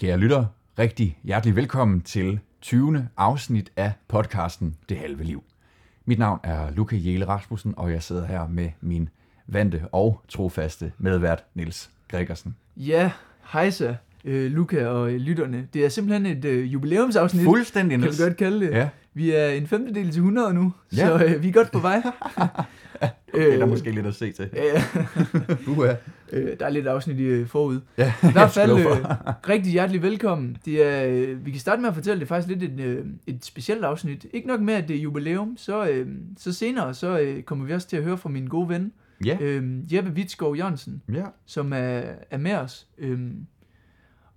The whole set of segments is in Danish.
Kære lytter, rigtig hjertelig velkommen til 20. afsnit af podcasten Det Halve Liv. Mit navn er Luca Jæle Rasmussen, og jeg sidder her med min vante og trofaste medvært Nils Gregersen. Ja, hejsa, øh, Luca og øh, lytterne. Det er simpelthen et øh, jubilæumsafsnit, Fuldstændig, kan vi godt kalde det. Ja, Vi er en femtedel til 100 nu, Ja. så øh, vi er godt på vej. okay, der er måske lidt at se til. Uh, øh, der er lidt afsnit i øh, forud. ja, I hvert fald øh, rigtig hjertelig velkommen. Det er, øh, vi kan starte med at fortælle, det er faktisk lidt et, øh, et specielt afsnit. Ikke nok med, at det er jubilæum, så, øh, så senere så øh, kommer vi også til at høre fra min gode ven, Ja, øh, Jeppe Vitskov Jørgensen, ja. som er, er med os. Øhm,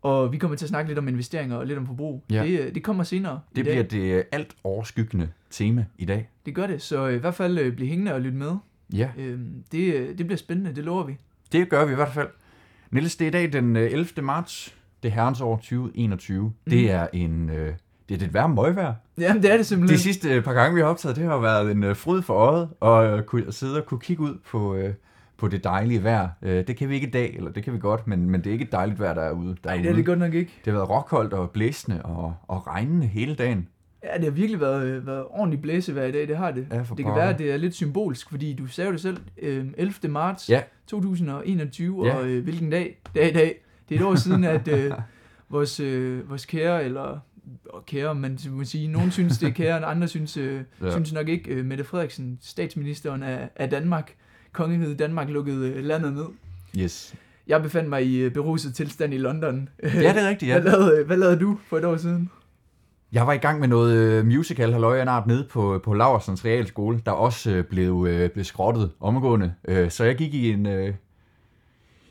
og vi kommer til at snakke lidt om investeringer og lidt om forbrug. Ja. Det, øh, det kommer senere Det i dag. bliver det alt overskyggende tema i dag. Det gør det, så øh, i hvert fald øh, bliv hængende og lyt med. Ja, Øhm, det, øh, det bliver spændende, det lover vi. det gør vi i hvert fald. Niels, det er i dag den øh, 11. marts, det herrens år 2021. Mm. Det er en... Øh, det er lidt værre møgvejr. Jamen, det er det simpelthen. De sidste øh, par gange, vi har optaget, det har været en øh, fryd for øjet, og øh, kunne sidde og kunne kigge ud på, øh, på det dejlige vejr. Øh, det kan vi ikke i dag, eller det kan vi godt, men, men det er ikke et dejligt vejr, der er ude. Nej, det er det godt nok ikke. det har været råkoldt og blæsende og, og regnende hele dagen. Ja, det har virkelig været, øh, været ordentligt blæsevejr i dag, det har det. Ja, det kan pokker. være, at det er lidt symbolsk, fordi du sagde jo det selv, øh, 11. marts Ja. 2021, Ja. og øh, hvilken dag det er i dag. Det er et år siden, at øh, vores, øh, vores kære, eller og kære, man må sige, nogen synes det er kære, og andre synes, øh, ja. synes nok ikke. Øh, Mette Frederiksen, statsministeren af, af Danmark, kongeriget Danmark lukkede øh, landet ned. Yes. Jeg befandt mig i øh, beruset tilstand i London. Ja, det er rigtigt, ja. Hvad, lavede, hvad lavede du for et år siden? Jeg var i gang med noget øh, musical, halløj en art, nede på, på Laursens Realskole, der også øh, blev, øh, blev skrottet omgående. Øh, så jeg gik i en, øh,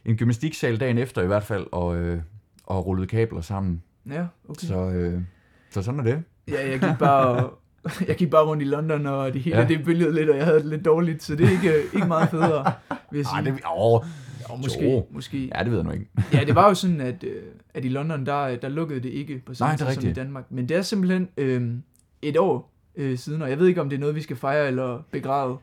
en gymnastiksal dagen efter i hvert fald, og, øh, og rullede kabler sammen. Ja, okay. Så, øh, så sådan er det. Ja, jeg gik bare, jeg gik bare rundt i London, og det hele Ja. det bølgede lidt, og jeg havde det lidt dårligt, så det er ikke, ikke meget federe, vil jeg sige. Ej, det, åh, Jo, måske, jo. måske. ja, det ved jeg nu ikke. Ja, det var jo sådan, at, øh, at i London, der, der lukkede det ikke på samme tid som i. Danmark. Men det er simpelthen øh, et år øh, siden, og jeg ved ikke, om det er noget, vi skal fejre eller begrave.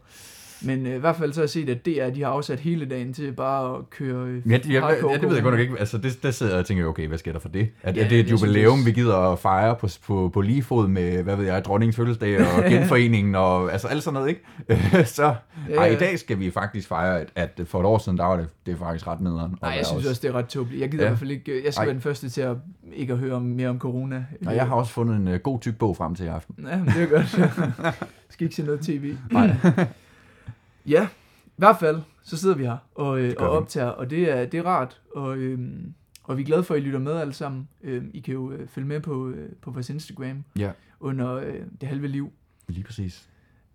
Men øh, i hvert fald så har jeg set, at DR, de har afsat hele dagen til bare at køre øh, Ja, det, jeg, ja, det ved jeg godt nok ikke. Altså, det, der sidder jeg og tænker, okay, hvad sker der for det? At, Ja, er det et jeg synes jubilæum, også- vi gider at fejre på, på, på lige fod med, hvad ved jeg, dronningens fødselsdag og genforeningen og altså alt sådan noget, ikke? så Ja, ej, i dag skal vi faktisk fejre, at, at for et år siden, der var det, det er faktisk ret nederen. at Nej, jeg synes også, det er ret tåbeligt. Jeg gider Ja. i hvert fald ikke, jeg skal Ej. være den første til at ikke at høre mere om corona. Og jeg har også fundet en uh, god tyk bog frem til i aften. Ja, det er godt. skal ikke se noget tv. Nej. Ja, i hvert fald, så sidder vi her og, øh, og optager, og det er, det er rart, og, øhm, og vi er glade for, at I lytter med alle sammen. Øhm, I kan jo øh, følge med på, øh, på vores Instagram Ja, under øh, det halve liv. lige præcis.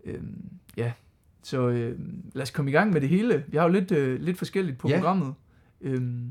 Øhm, ja, så øh, lad os komme i gang med det hele. Vi har jo lidt, øh, lidt forskelligt på Ja. programmet. Øhm,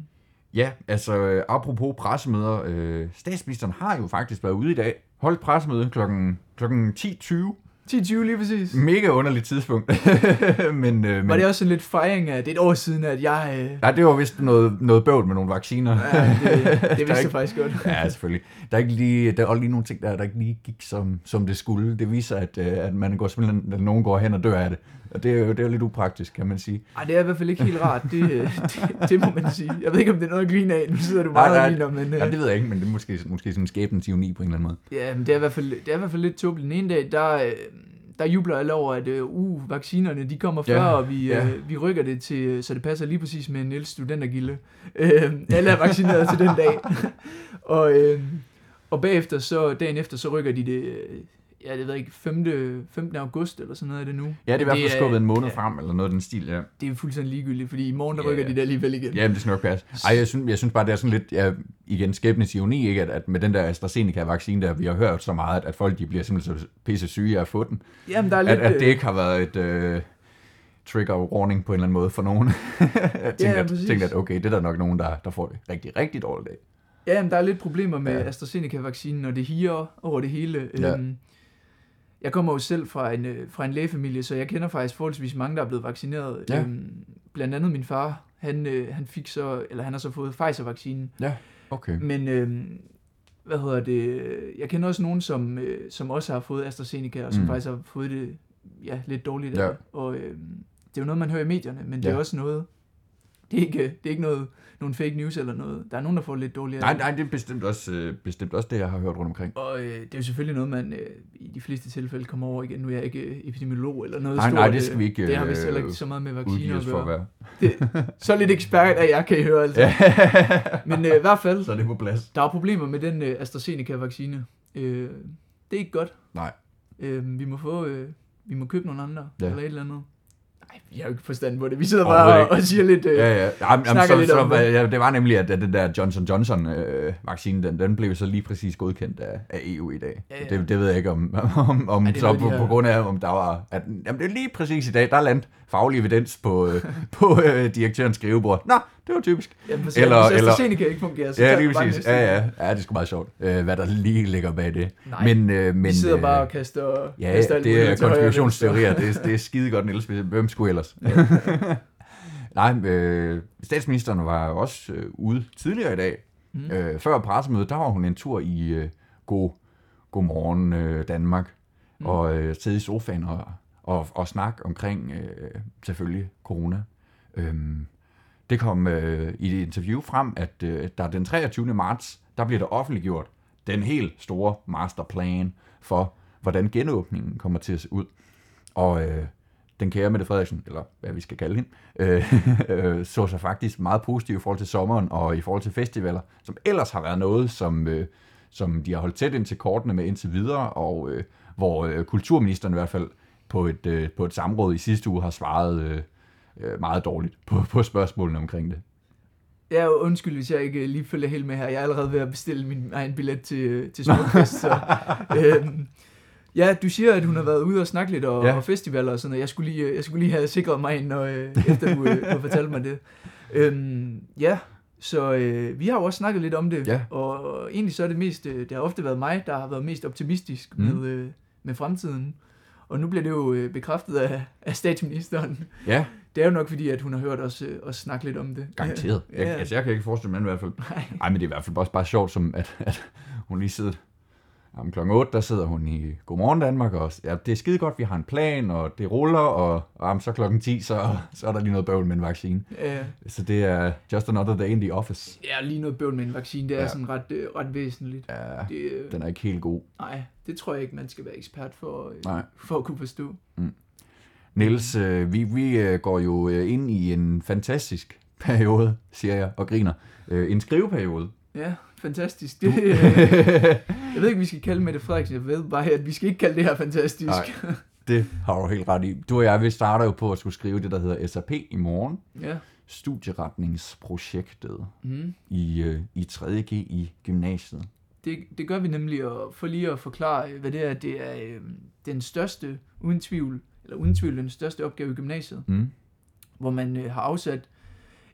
Ja, altså øh, apropos pressemøder, øh, statsministeren har jo faktisk været ude i dag, holdt pressemøde klokken, klokken 10.20. 10-20 lige præcis. Mega underligt tidspunkt. men, øh, men Var det også sådan lidt fejring af, det er et år siden, at jeg... Øh, Nej, det var vist noget, noget bøvl med nogle vacciner. ja, det, det vidste jeg ikke- faktisk godt. ja, selvfølgelig. Der er, ikke lige, der er lige nogle ting, der, der ikke lige gik, som, som det skulle. Det viser, at, øh, at man går simpelthen, at nogen går hen og dør af det. Og det er jo, det er jo lidt upraktisk, kan man sige. Ej, det er i hvert fald ikke helt rart. Det, øh, det, det må man sige. Jeg ved ikke, om det er noget at grine af. Nu sidder du Nej, meget nej. og griner, men... Øh, Ja, det ved jeg ikke, men det er måske, måske sådan en skæbnens ironi på en eller anden måde. Ja, men det er i hvert fald, det er i hvert fald lidt tåbeligt. Den ene dag, der, øh, der jubler alle over, at øh, uh, vaccinerne de kommer før, Ja, og vi, ja. øh, vi rykker det til, så det passer lige præcis med Niels studentergilde. Øh, alle er vaccineret til den dag. og, øh, og bagefter, så dagen efter, så rykker de det, ja, det ved ikke, 5. 15. august eller sådan noget er det nu. Ja, det er i hvert fald skubbet en måned ja, frem, eller noget af den stil, ja. Det er fuldstændig ligegyldigt, fordi i morgen, der Ja, rykker ja. de det alligevel igen. Ja, men det skal nok passe. Ej, jeg synes, jeg synes bare, det er sådan lidt, ja, igen, skæbnes ironi, ikke? At, at med den der AstraZeneca-vaccine der, vi har hørt så meget, at folk de bliver simpelthen så pisse syge af at få den. Jamen, der er At, lidt... at det øh, ikke har været et øh, trigger warning på en eller anden måde for nogen. jeg tænkte, Ja, at, tænkte, at okay, det er der nok nogen, der, der får det rigtig, rigtig dårligt af. Ja, men der er lidt problemer med Ja. ja. AstraZeneca-vaccinen, og det higer over det hele. Ja. Øhm, jeg kommer jo selv fra en, øh, fra en lægefamilie, så jeg kender faktisk forholdsvis mange, der er blevet vaccineret. Ja. Øhm, blandt andet min far, han, øh, han fik så, eller han har så fået Pfizer-vaccinen. Okay. Men øhm, hvad hedder det, jeg kender også nogen, som, øh, som også har fået AstraZeneca, og som Mm. faktisk har fået det ja, lidt dårligt af Ja. Og øhm, det er jo noget, man hører i medierne, men det Ja. er også noget, Det er ikke, det er ikke noget, nogen fake news eller noget. Der er nogen, der får lidt dårligere. Nej, nej, det er bestemt også, øh, bestemt også det, jeg har hørt rundt omkring. Og øh, det er jo selvfølgelig noget, man øh, i de fleste tilfælde kommer over igen. Nu er jeg ikke øh, epidemiolog eller noget Nej, stort. nej, det skal vi ikke, Det har vist øh, heller ikke så meget med vacciner at os for at gøre. være. Det, så lidt ekspert af jeg kan I høre altså. Men øh, i hvert fald, Så er det på plads. der er problemer med den øh, AstraZeneca-vaccine. Øh, det er ikke godt. Nej. Øh, vi må få, øh, vi må købe nogle andre, ja. eller et eller andet. Nej, vi har jo ikke forstand på det. Vi sidder bare og, og siger lidt... Øh, Ja, ja. Jamen, snakker så, lidt så, om det. ja, det var nemlig, at, at den der Johnson Johnson-vaccine, den, den blev så lige præcis godkendt af, af EU i dag. Ja, ja. Det, det ved jeg ikke om, om, om Ej, så på, på grund af, om der var... At, jamen, det er lige præcis i dag, der er landet faglig evidens på, øh, på øh, direktørens skrivebord. Nå, det var typisk. ja, hvis, eller- eller, hvis eller- AstraZeneca ikke fungerer, så Ja, lige præcis. Ja, ja, ja, det er sgu meget sjovt, øh, hvad der lige ligger bag det. Nej, men, øh, men, Vi sidder øh, bare og kaster... Ja, kaster alt det er konspirationsteorier. Det er, det er skide godt, Niels. Hvem skulle ellers? Nej, øh, statsministeren var også øh, ude tidligere i dag. Mm. Øh, før pressemødet, der var hun en tur i øh, God, Godmorgen øh, Danmark. Mm. Og øh, sidde i sofaen og, og, og snak omkring øh, selvfølgelig corona. Øhm, det kom øh, i et interview frem, at øh, der den 23. marts, der bliver der offentliggjort den helt store masterplan for, hvordan genåbningen kommer til at se ud. Og øh, den kære Mette Frederiksen, eller hvad vi skal kalde hende, øh, øh, så sig faktisk meget positiv i forhold til sommeren og i forhold til festivaler, som ellers har været noget, som, øh, som de har holdt tæt ind til kortene med indtil videre, og øh, hvor øh, kulturministeren i hvert fald på et, øh, på et samråd i sidste uge har svaret øh, øh, meget dårligt på, på spørgsmålene omkring det. Ja, undskyld, hvis jeg ikke lige følger helt med her. Jeg er allerede ved at bestille min egen billet til, til Smukfest. så, øhm, ja, du siger, at hun har været ude og snakke lidt og, Ja. og festivaler og sådan noget. Jeg skulle lige, jeg skulle lige have sikret mig ind, når, øh, efter du, øh, du fortalte mig det. Øhm, ja, så øh, vi har jo også snakket lidt om det. Ja. Og, og egentlig så er det mest, øh, det har ofte været mig, der har været mest optimistisk Mm. med, øh, med fremtiden. Og nu bliver det jo øh, bekræftet af, af statsministeren. Ja, Det er jo nok fordi, at hun har hørt os, øh, os snakke lidt om det. garanteret. Jeg, Ja. altså, jeg kan ikke forestille mig i hvert fald. Nej. Ej, men det er i hvert fald også bare sjovt, som at, at hun lige sidder om klokken 8, der sidder hun i Godmorgen Danmark, og ja, det er skide godt, vi har en plan, og det ruller, og, og jamen, så klokken 10, så, så er der lige noget bøvl med en vaccine. Ja. Så det er just another day in the office. Ja, lige noget bøvl med en vaccine, det er Ja. sådan ret, øh, ret væsentligt. Ja, Det, øh, den er ikke helt god. nej, det tror jeg ikke, man skal være ekspert for, øh, Nej. for at kunne forstå. Niels, øh, vi, vi øh, går jo ind i en fantastisk periode, siger jeg, og griner. Øh, en skriveperiode. Ja, fantastisk. Det, øh, jeg ved ikke, vi skal kalde Mette Frederiksen. Jeg ved bare, at vi skal ikke kalde det her fantastisk. Nej. Det har du helt ret i. Du og jeg, vi starter jo på at skulle skrive det, der hedder SAP i morgen. Ja. Studieretningsprojektet Mm. i, øh, i 3.G i gymnasiet. Det, det gør vi nemlig og for lige at forklare, hvad det er. Det er øh, den største, uden tvivl, eller uden tvivl den største opgave i gymnasiet, Mm. hvor man øh, har afsat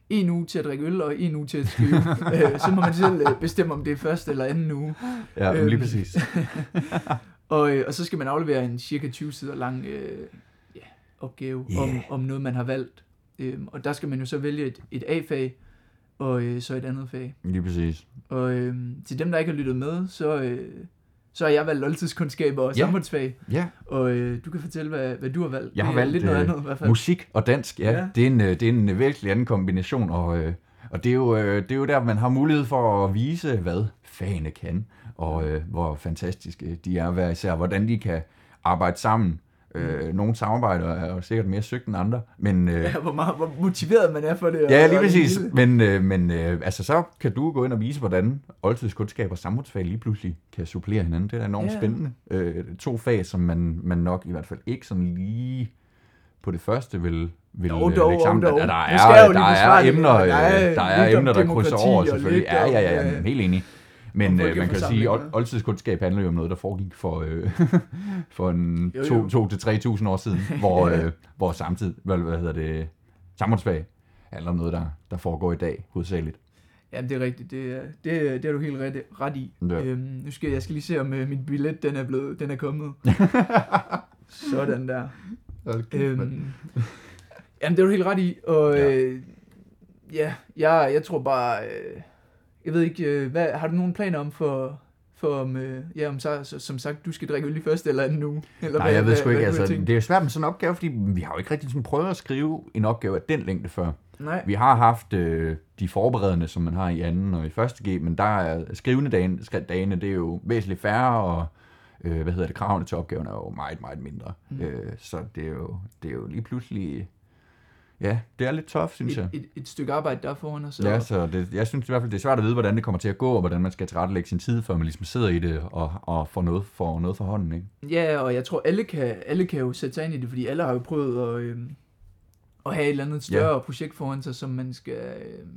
en uge til at drikke øl og en uge til at skrive. øh, så må man selv øh, bestemme, om det er første eller anden uge. Ja, øhm. lige præcis. Og, øh, og så skal man aflevere en cirka 20 sider lang øh, ja, opgave Yeah. om, om noget, man har valgt. Øhm, og der skal man jo så vælge et, et A-fag, og øh, så et andet fag. Lige præcis. Og øh, til dem, der ikke har lyttet med, så, øh, så har jeg valgt oldtidskundskaber og Ja. samfundsfag. Ja, Og øh, du kan fortælle, hvad, hvad du har valgt. Jeg har valgt, lidt noget øh, andet i hvert fald. musik og dansk, ja. ja. Det, er en, øh, det er en virkelig anden kombination, og, øh, og det, er jo, øh, det er jo der, man har mulighed for at vise, hvad fagene kan, og øh, hvor fantastiske de er hver især, hvordan de kan arbejde sammen. Øh, nogle samarbejder er sikkert mere søgt end andre, men... Øh, Ja, hvor, meget, hvor motiveret man er for det. Ja, lige præcis. Men, øh, men øh, altså, så kan du gå ind og vise, hvordan oldtidskundskab og samfundsfag lige pludselig kan supplere hinanden. Det er da enormt Ja. spændende. Øh, to fag, som man, man nok i hvert fald ikke sådan lige på det første vil, vil Jo, øh, dog, lægge sammen. dog. Der, der, er, der er emner. Der er øh, der er emner, der krydser over selvfølgelig. Ja, ja, ja, øh, helt enig. Men øh, man kan sige, at old, oldtidskundskab handler jo om noget, der foregik for, øh, for en Jo, jo. 2-3.000 år siden, hvor, øh, hvor samtid, hvad, hvad hedder det, samfundsfag handler om noget, der, der foregår i dag, hovedsageligt. Jamen, det er rigtigt. Det det, det er du helt ret, ret i. Ja. Øhm, nu skal jeg skal lige se, om øh, min billet den er, blevet, den er kommet. Sådan der. Øhm, jamen, det er du helt ret i. Og Ja. øh, ja, jeg, jeg tror bare... Øh, jeg ved ikke, øh, hvad, har du nogen planer om for... For om, øh, ja, om så, så, som sagt, du skal drikke øl i første eller anden uge? Eller Nej, jeg ved sgu ikke, du har altså, det er jo svært med sådan en opgave, fordi vi har jo ikke rigtig sådan prøvet at skrive en opgave af den længde før. Nej. Vi har haft øh, de forberedende, som man har i anden og i første G, men der er skrivende dagene, dagene det er jo væsentligt færre, og øh, hvad hedder det, kravene til opgaven er jo meget, meget mindre. Mm. Øh, så det er, jo, det er jo lige pludselig... Ja, det er lidt tough, synes Et, jeg. et, et stykke arbejde, der er foran os. Ja, så det, jeg synes i hvert fald, det er svært at vide, hvordan det kommer til at gå, og hvordan man skal tilrettelægge sin tid, før man ligesom sidder i det og, og får, noget, får noget for hånden. Ikke? Ja, og jeg tror, alle kan, alle kan jo sætte sig ind i det, fordi alle har jo prøvet at, øh, at have et eller andet større ja. projekt foran sig, som man skal, øh,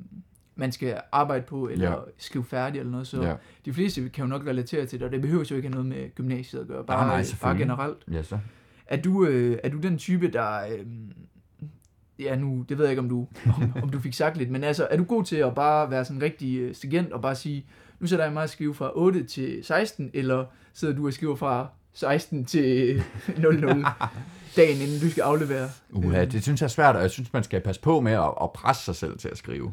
man skal arbejde på, eller Ja. skrive færdigt eller noget. Så Ja. de fleste kan jo nok relatere til det, og det behøver jo ikke have noget med gymnasiet at gøre, bare, Nej, nej, bare generelt. Ja, så. Er du, øh, er du den type, der... Øh, ja, nu, det ved jeg ikke, om du, om, om du fik sagt lidt, men altså, er du god til at bare være sådan rigtig øh, stringent og bare sige, nu sætter jeg mig at skrive fra 8 til 16, eller sidder du og skriver fra 16 til 00 dagen, inden du skal aflevere? Uha, det synes jeg er svært, og jeg synes, man skal passe på med at, at presse sig selv til at skrive.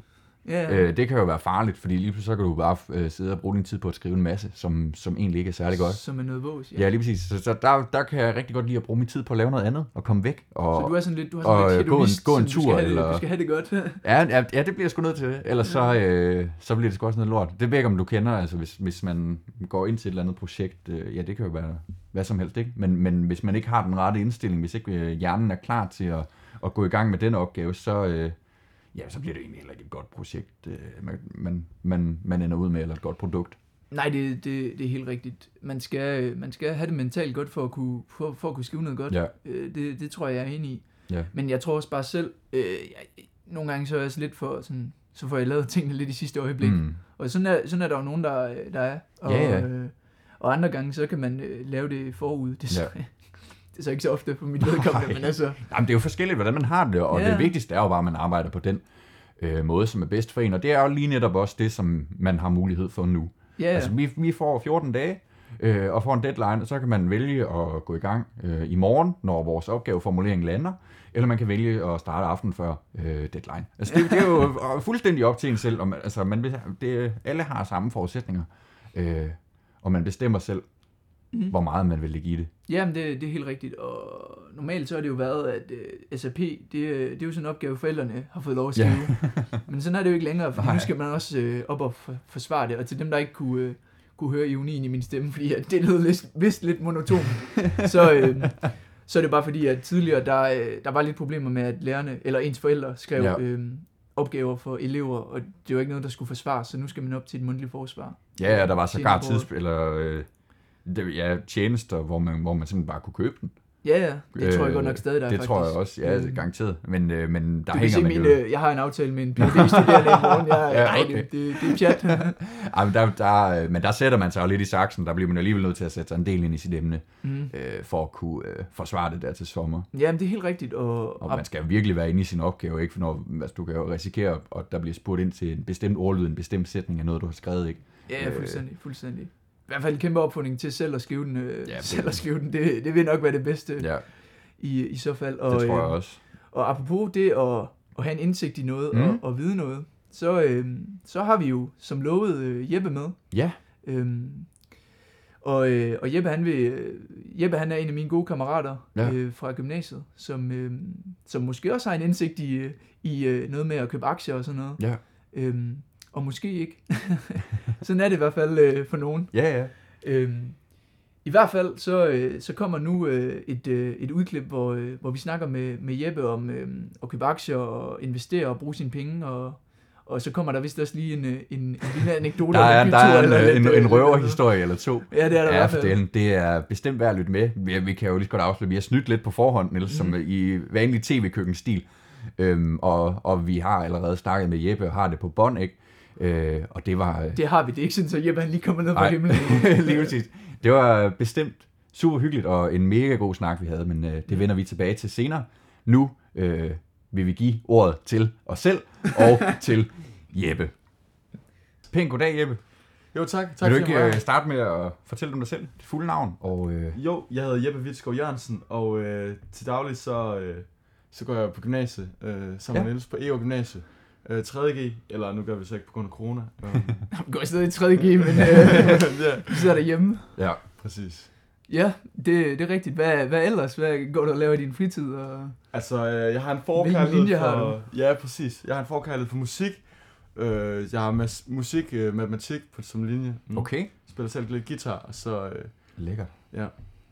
Ja, Øh, det kan jo være farligt, fordi lige pludselig så kan du bare øh, sidde og bruge din tid på at skrive en masse, som, som egentlig ikke er særlig godt. Som er noget vås, ja. Ja, lige præcis. Så, så der, der kan jeg rigtig godt lide at bruge min tid på at lave noget andet, og komme væk. Og, Så du er sådan lidt, du har og, sådan lidt øh, gå en- hedonist, gå en tur, du skal, have det, eller- du skal have det godt. Ja, ja, ja, det bliver jeg sgu nødt til. Ellers så, øh, så bliver det sgu også noget lort. Det ved ikke, om du kender, altså hvis, hvis man går ind til et eller andet projekt. Øh, ja, det kan jo være hvad som helst, ikke? Men, men hvis man ikke har den rette indstilling, hvis ikke øh, hjernen er klar til at, at gå i gang med den opgave, så, øh, ja, så bliver det egentlig heller ikke et godt projekt, øh, man, man, man, man ender ud med, eller et godt produkt. Nej, det, det, det er helt rigtigt. Man skal, øh, man skal have det mentalt godt for at kunne, for, for at kunne skrive noget godt. Ja. Øh, Det, det tror jeg, jeg er enig i. Ja. Men jeg tror også bare selv, øh, jeg, nogle gange så er jeg også lidt for sådan, så får jeg lavet tingene lidt i sidste øjeblik. Mm. Og sådan er, sådan er der jo nogen, der, der er. Og, Ja, ja. Øh, og andre gange, så kan man øh, lave det forud. Det Ja. Det er så ikke så ofte for mit vedkommende, men altså, Jamen, det er jo forskelligt, hvordan man har det, og Ja. det vigtigste er jo bare, at man arbejder på den øh, måde, som er bedst for en, og det er jo lige netop også det, som man har mulighed for nu. ja. Altså, vi, vi får 14 dage, øh, og får en deadline, og så kan man vælge at gå i gang øh, i morgen, når vores opgaveformulering lander, eller man kan vælge at starte aften før øh, deadline. Altså, det, det er jo fuldstændig op til en selv, og man, altså, man, det, alle har samme forudsætninger, øh, og man bestemmer selv, Mhm. hvor meget man vil lægge i det. Jamen, det, det er helt rigtigt. Og normalt så har det jo været, at uh, SAP, det, øh, det er jo sådan en opgave, forældrene har fået lov at skrive. Men sådan er det jo ikke længere, for Nej. nu skal man også uh, op og for, forsvare det. Og til dem, der ikke kunne, uh, kunne høre ironien i min stemme, fordi at det lød lidt, vist lidt monoton, så, uh, så er det bare fordi, at tidligere, der, uh, der var lidt problemer med, at lærerne, eller ens forældre, skrev Ja. uh, opgaver for elever, og det var ikke noget, der skulle forsvares, så nu skal man op til et mundtligt forsvar. Ja, ja der var sågar Tjener på- tids, eller, øh, ja, tjenester, hvor man, hvor man simpelthen bare kunne købe den. Ja, ja, det tror jeg Øh, godt nok stadig, der er Det faktisk. tror jeg også, ja, Øh, garanteret. Men, øh, men der du hænger man min, jo... øh, jeg har en aftale med en PhD-studerende i morgen. Jeg, Ja, ja, okay. det, det, det er pjat. Ej, men, der, der, øh, men der sætter man sig jo lidt i saksen. Der bliver man alligevel nødt til at sætte sig en del ind i sit emne, mm. øh, for at kunne øh, forsvare det der til sommer. Jamen, det er helt rigtigt. Og, Og man skal virkelig være inde i sin opgave, ikke? For når, altså, du kan jo risikere, at der bliver spurgt ind til en bestemt ordlyd, en bestemt sætning af noget, du har skrevet, ikke? ja, fuldstændig, fuldstændig. I hvert fald en kæmpe opfordring til selv at skrive den. Øh, Ja, det- selv at skrive den. Det, det vil nok være det bedste Ja, i, i så fald. det Og, tror jeg øh, også. Og apropos det at, at have en indsigt i noget Mm. og, og vide noget, så, øh, så har vi jo som lovet øh, Jeppe med. Ja, Øhm, og, øh, og Jeppe, han vil, øh, Jeppe, han er en af mine gode kammerater Ja. ja. øh, fra gymnasiet, som, øh, som måske også har en indsigt i, øh, i øh, noget med at købe aktier og sådan noget. ja, Øhm, og måske ikke. sådan er det i hvert fald øh, for nogen. ja, ja. Øhm, I hvert fald så, øh, så kommer nu øh, et, øh, et udklip, hvor, øh, hvor vi snakker med, med Jeppe om øh, at købe aktier og investere og bruge sine penge. Og, og så kommer der vist også lige en, øh, en, en lille anekdote. Der er, en der er eller en, lidt, en, øh, en lidt- røverhistorie eller to. Ja, det er der Ja, for fald. det, er bestemt værd at lytte med. Vi, vi kan jo lige så godt afsløre, vi har snydt lidt på forhånd, Niels, mm. som i vanlig tv-køkkenstil. Øhm, og, og vi har allerede snakket med Jeppe og har det på bånd, ikke? Øh, og det var... Det har vi. Det er ikke sådan, så Jeppe han lige kommer ned fra Nej. himlen. lige præcis. Det var bestemt super hyggeligt og en mega god snak, vi havde, men øh, det vender vi tilbage til senere. Nu øh, vil vi give ordet til os selv og til Jeppe. Pænt goddag, Jeppe. Jo, tak. tak Vil du ikke øh, starte med at fortælle om dig selv, dit fulde navn? Og, øh. Jo, jeg hedder Jeppe Vitskov Jørgensen, og øh, til daglig så, øh, så går jeg på gymnasiet, øh, sammen Ja. med Niels på EO Gymnasie. Øh, 3.G, eller nu gør vi så ikke på grund af corona. Vi går stedet i 3. G, men øh, ja, vi sidder derhjemme. ja. præcis. Ja, det, det er rigtigt. Hvad, hvad ellers? Hvad går du og laver i din fritid? Og... Altså, øh, jeg har en forkærlighed linje har for... Ja, præcis. Jeg har en forkærlighed for musik. Øh, jeg har mas- musik, øh, matematik på, som linje. Mm. Okay. Spiller selv lidt guitar, så, øh, Lækker.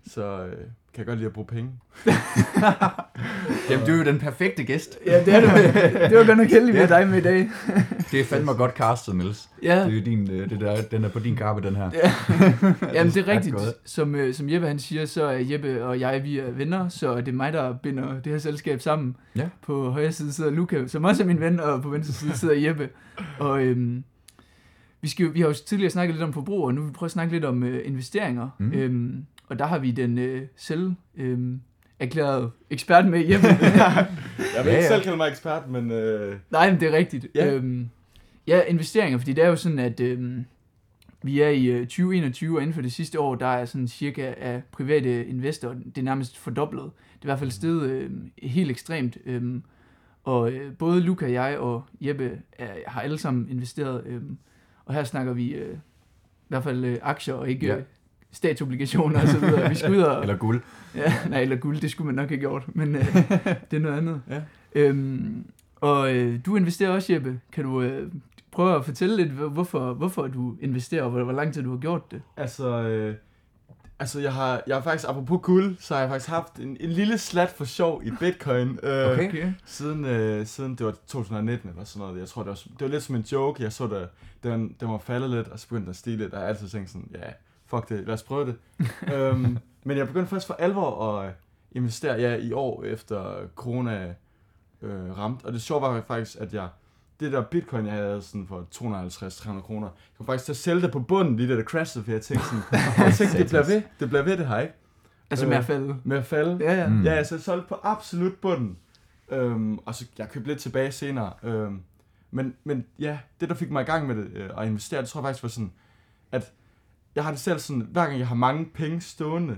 så øh, kan jeg godt lide at bruge penge. Jamen, du er jo den perfekte gæst. Ja, det er du. det var godt nok heldigt, vi Ja. har dig med i dag. Det er fandme godt castet, Niels. Ja, Det er jo din, øh, det der, den er på din kappe, den her. Ja. Jamen det er rigtigt. Som, øh, som Jeppe han siger, så er Jeppe og jeg, vi er venner, så det er mig, der binder det her selskab sammen. Ja. På højre side sidder Luca, som også er min ven, og på venstre side sidder Jeppe. Og øhm, vi, skal, jo- vi har jo tidligere snakket lidt om forbrug, og nu vil vi prøve at snakke lidt om øh, investeringer. Mm. Øhm, og der har vi den øh, selv øh, erklærede ekspert med Jeppe. Jeg vil Ja, ikke ja. selv kalde mig ekspert, men øh, Nej, men det er rigtigt. Ja. Øhm, ja, investeringer, fordi det er jo sådan, at øhm, vi er i øh, 2021, og inden for det sidste år, der er sådan cirka af private investorer, det er nærmest fordoblet. Det er i hvert fald steget øh, helt ekstremt. Øhm, og øh, både Luca, jeg og Jeppe er, har alle sammen investeret. Øhm, og her snakker vi øh, i hvert fald øh, aktier og ikke Ja. Statsobligationer og så videre. Vi skal ud og, Eller guld. Ja, nej, eller guld, det skulle man nok have gjort, men øh, det er noget andet. Ja. Øhm, og øh, du investerer også, Jeppe. Kan du øh, prøve at fortælle lidt, hvor- hvorfor, hvorfor du investerer, og hvor, hvor lang tid du har gjort det? altså... Øh, altså, jeg har, jeg har faktisk, apropos guld, så har jeg faktisk haft en, en lille slat for sjov i bitcoin. Øh, Okay. Okay. Siden, øh, siden det var 2019 eller sådan noget. Jeg tror, det var, det var lidt som en joke. Jeg så, det, den, den var faldet lidt, og så begyndte den at stige lidt. Og jeg har altid tænkt sådan, ja, fuck det, lad os prøve det. øhm, men jeg begyndte først for alvor at investere ja, i år efter corona øh, ramt. Og det sjove var faktisk, at jeg, det der bitcoin, jeg havde sådan for 250-300 kroner, jeg kunne faktisk til at sælge det på bunden, lige da det crashede, for jeg tænkte sådan, jeg tænkte, det bliver ved, det bliver ved det her, ikke? Altså Øh, med at falde. Med at falde. Ja, ja. Mm. Mm. Ja, altså jeg solgte på absolut bunden. Øhm, og så jeg købte lidt tilbage senere. Øhm, men, men ja, det der fik mig i gang med det, øh, at investere, det tror jeg faktisk var sådan, at jeg har det selv sådan, hver gang jeg har mange penge stående,